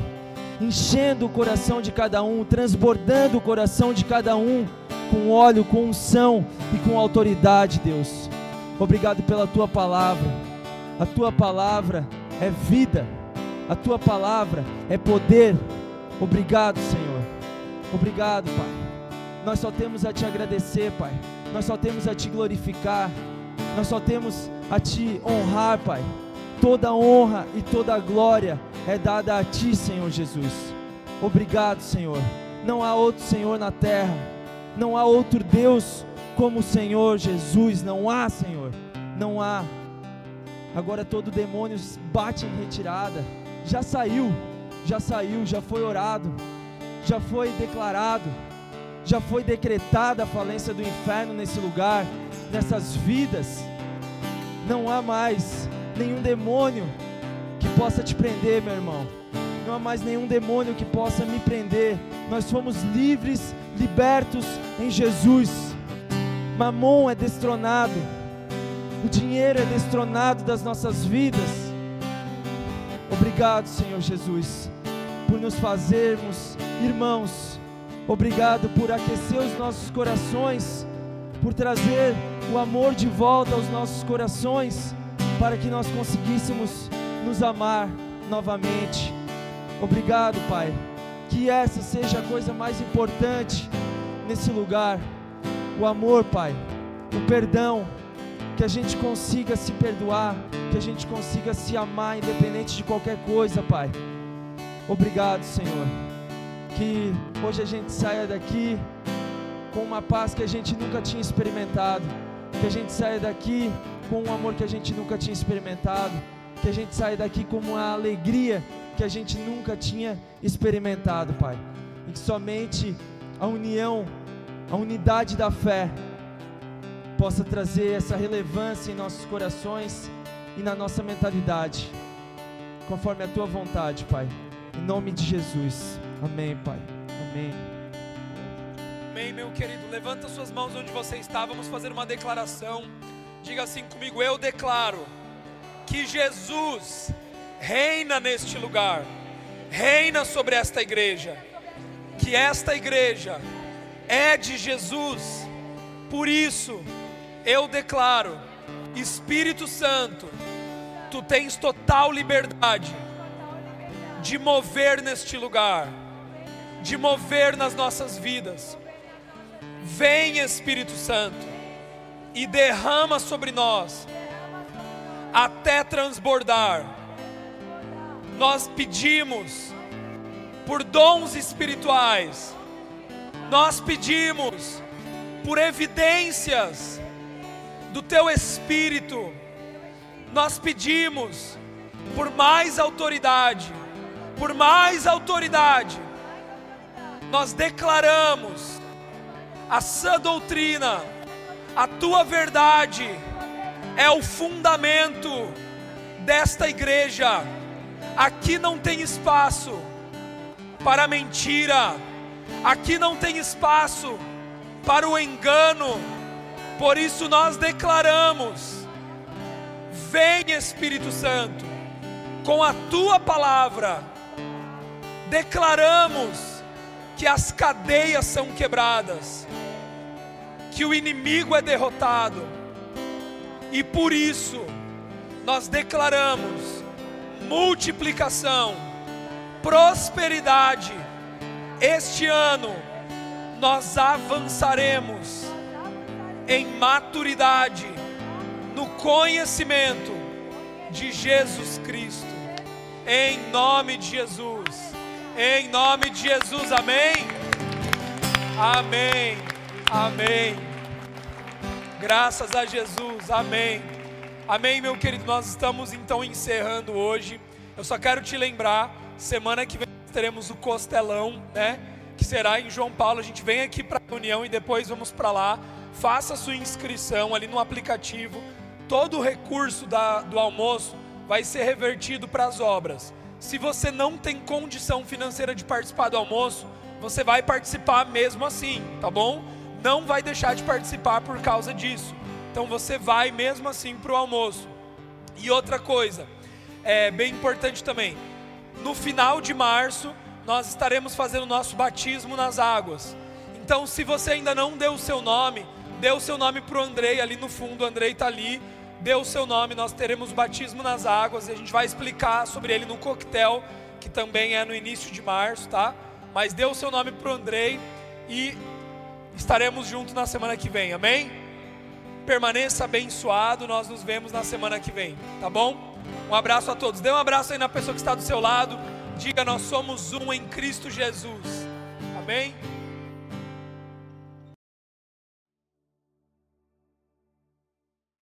enchendo o coração de cada um, transbordando o coração de cada um com óleo, com unção e com autoridade, Deus. Obrigado pela tua palavra. A tua palavra é vida. A tua palavra é poder. Obrigado, Senhor. Obrigado, Pai. Nós só temos a te agradecer, Pai. Nós só temos a te glorificar. Nós só temos a te honrar, Pai. Toda honra e toda glória é dada a ti, Senhor Jesus. Obrigado, Senhor. Não há outro Senhor na terra. Não há outro Deus como o Senhor Jesus. Não há, Senhor. Não há. Agora todo demônio bate em retirada. Já saiu já saiu, já foi orado, já foi declarado, já foi decretada a falência do inferno nesse lugar, nessas vidas. Não há mais nenhum demônio que possa te prender, meu irmão. Não há mais nenhum demônio que possa me prender. Nós fomos livres, libertos em Jesus. Mamon é destronado. O dinheiro é destronado das nossas vidas. Obrigado, Senhor Jesus por nos fazermos irmãos. Obrigado por aquecer os nossos corações, por trazer o amor de volta aos nossos corações, para que nós conseguíssemos nos amar novamente. Obrigado, Pai. Que essa seja a coisa mais importante nesse lugar. O amor, Pai. O perdão. Que a gente consiga se perdoar. Que a gente consiga se amar, independente de qualquer coisa, Pai. Obrigado, Senhor. Que hoje a gente saia daqui com uma paz que a gente nunca tinha experimentado. Que a gente saia daqui com um amor que a gente nunca tinha experimentado. Que a gente saia daqui com uma alegria que a gente nunca tinha experimentado, Pai. E que somente a união, a unidade da fé possa trazer essa relevância em nossos corações e na nossa mentalidade, conforme a tua vontade, Pai. Em nome de Jesus. Amém, Pai. Amém. Amém, meu querido. Levanta suas mãos onde você está. Vamos fazer uma declaração. Diga assim comigo: Eu declaro que Jesus reina neste lugar, reina sobre esta igreja. Que esta igreja é de Jesus. Por isso, eu declaro, Espírito Santo, tu tens total liberdade de mover neste lugar, de mover nas nossas vidas. Vem, Espírito Santo, e derrama sobre nós até transbordar. Nós pedimos por dons espirituais, nós pedimos por evidências do Teu Espírito, nós pedimos por mais autoridade, por mais autoridade, nós declaramos a sã doutrina, a tua verdade é o fundamento desta igreja. Aqui não tem espaço para mentira, aqui não tem espaço para o engano, por isso nós declaramos: vem Espírito Santo, com a tua palavra, declaramos que as cadeias são quebradas, que o inimigo é derrotado, e por isso nós declaramos multiplicação, prosperidade. Este ano nós avançaremos em maturidade no conhecimento de Jesus Cristo. Em nome de Jesus. Em nome de Jesus. Amém. Amém. Amém. Graças a Jesus. Amém. Amém, meu querido. Nós estamos então encerrando hoje. Eu só quero te lembrar, semana que vem teremos o Costelão, né? Que será em João Paulo. A gente vem aqui para a reunião e depois vamos para lá. Faça sua inscrição ali no aplicativo. Todo o recurso da, do almoço vai ser revertido para as obras. Se você não tem condição financeira de participar do almoço, você vai participar mesmo assim, tá bom? Não vai deixar de participar por causa disso. Então você vai mesmo assim para o almoço. E outra coisa, é bem importante também. No final de março, nós estaremos fazendo o nosso batismo nas águas. Então, se você ainda não deu o seu nome, dê o seu nome para o Andrei ali no fundo. O Andrei está ali. Dê o seu nome. Nós teremos o batismo nas águas e a gente vai explicar sobre ele no coquetel, que também é no início de março, tá? Mas dê o seu nome para o Andrei e estaremos juntos na semana que vem. Amém? permaneça abençoado. Nós nos vemos na semana que vem, tá bom? Um abraço a todos. Dê um abraço aí na pessoa que está do seu lado. Diga: Nós somos um em Cristo Jesus. Amém?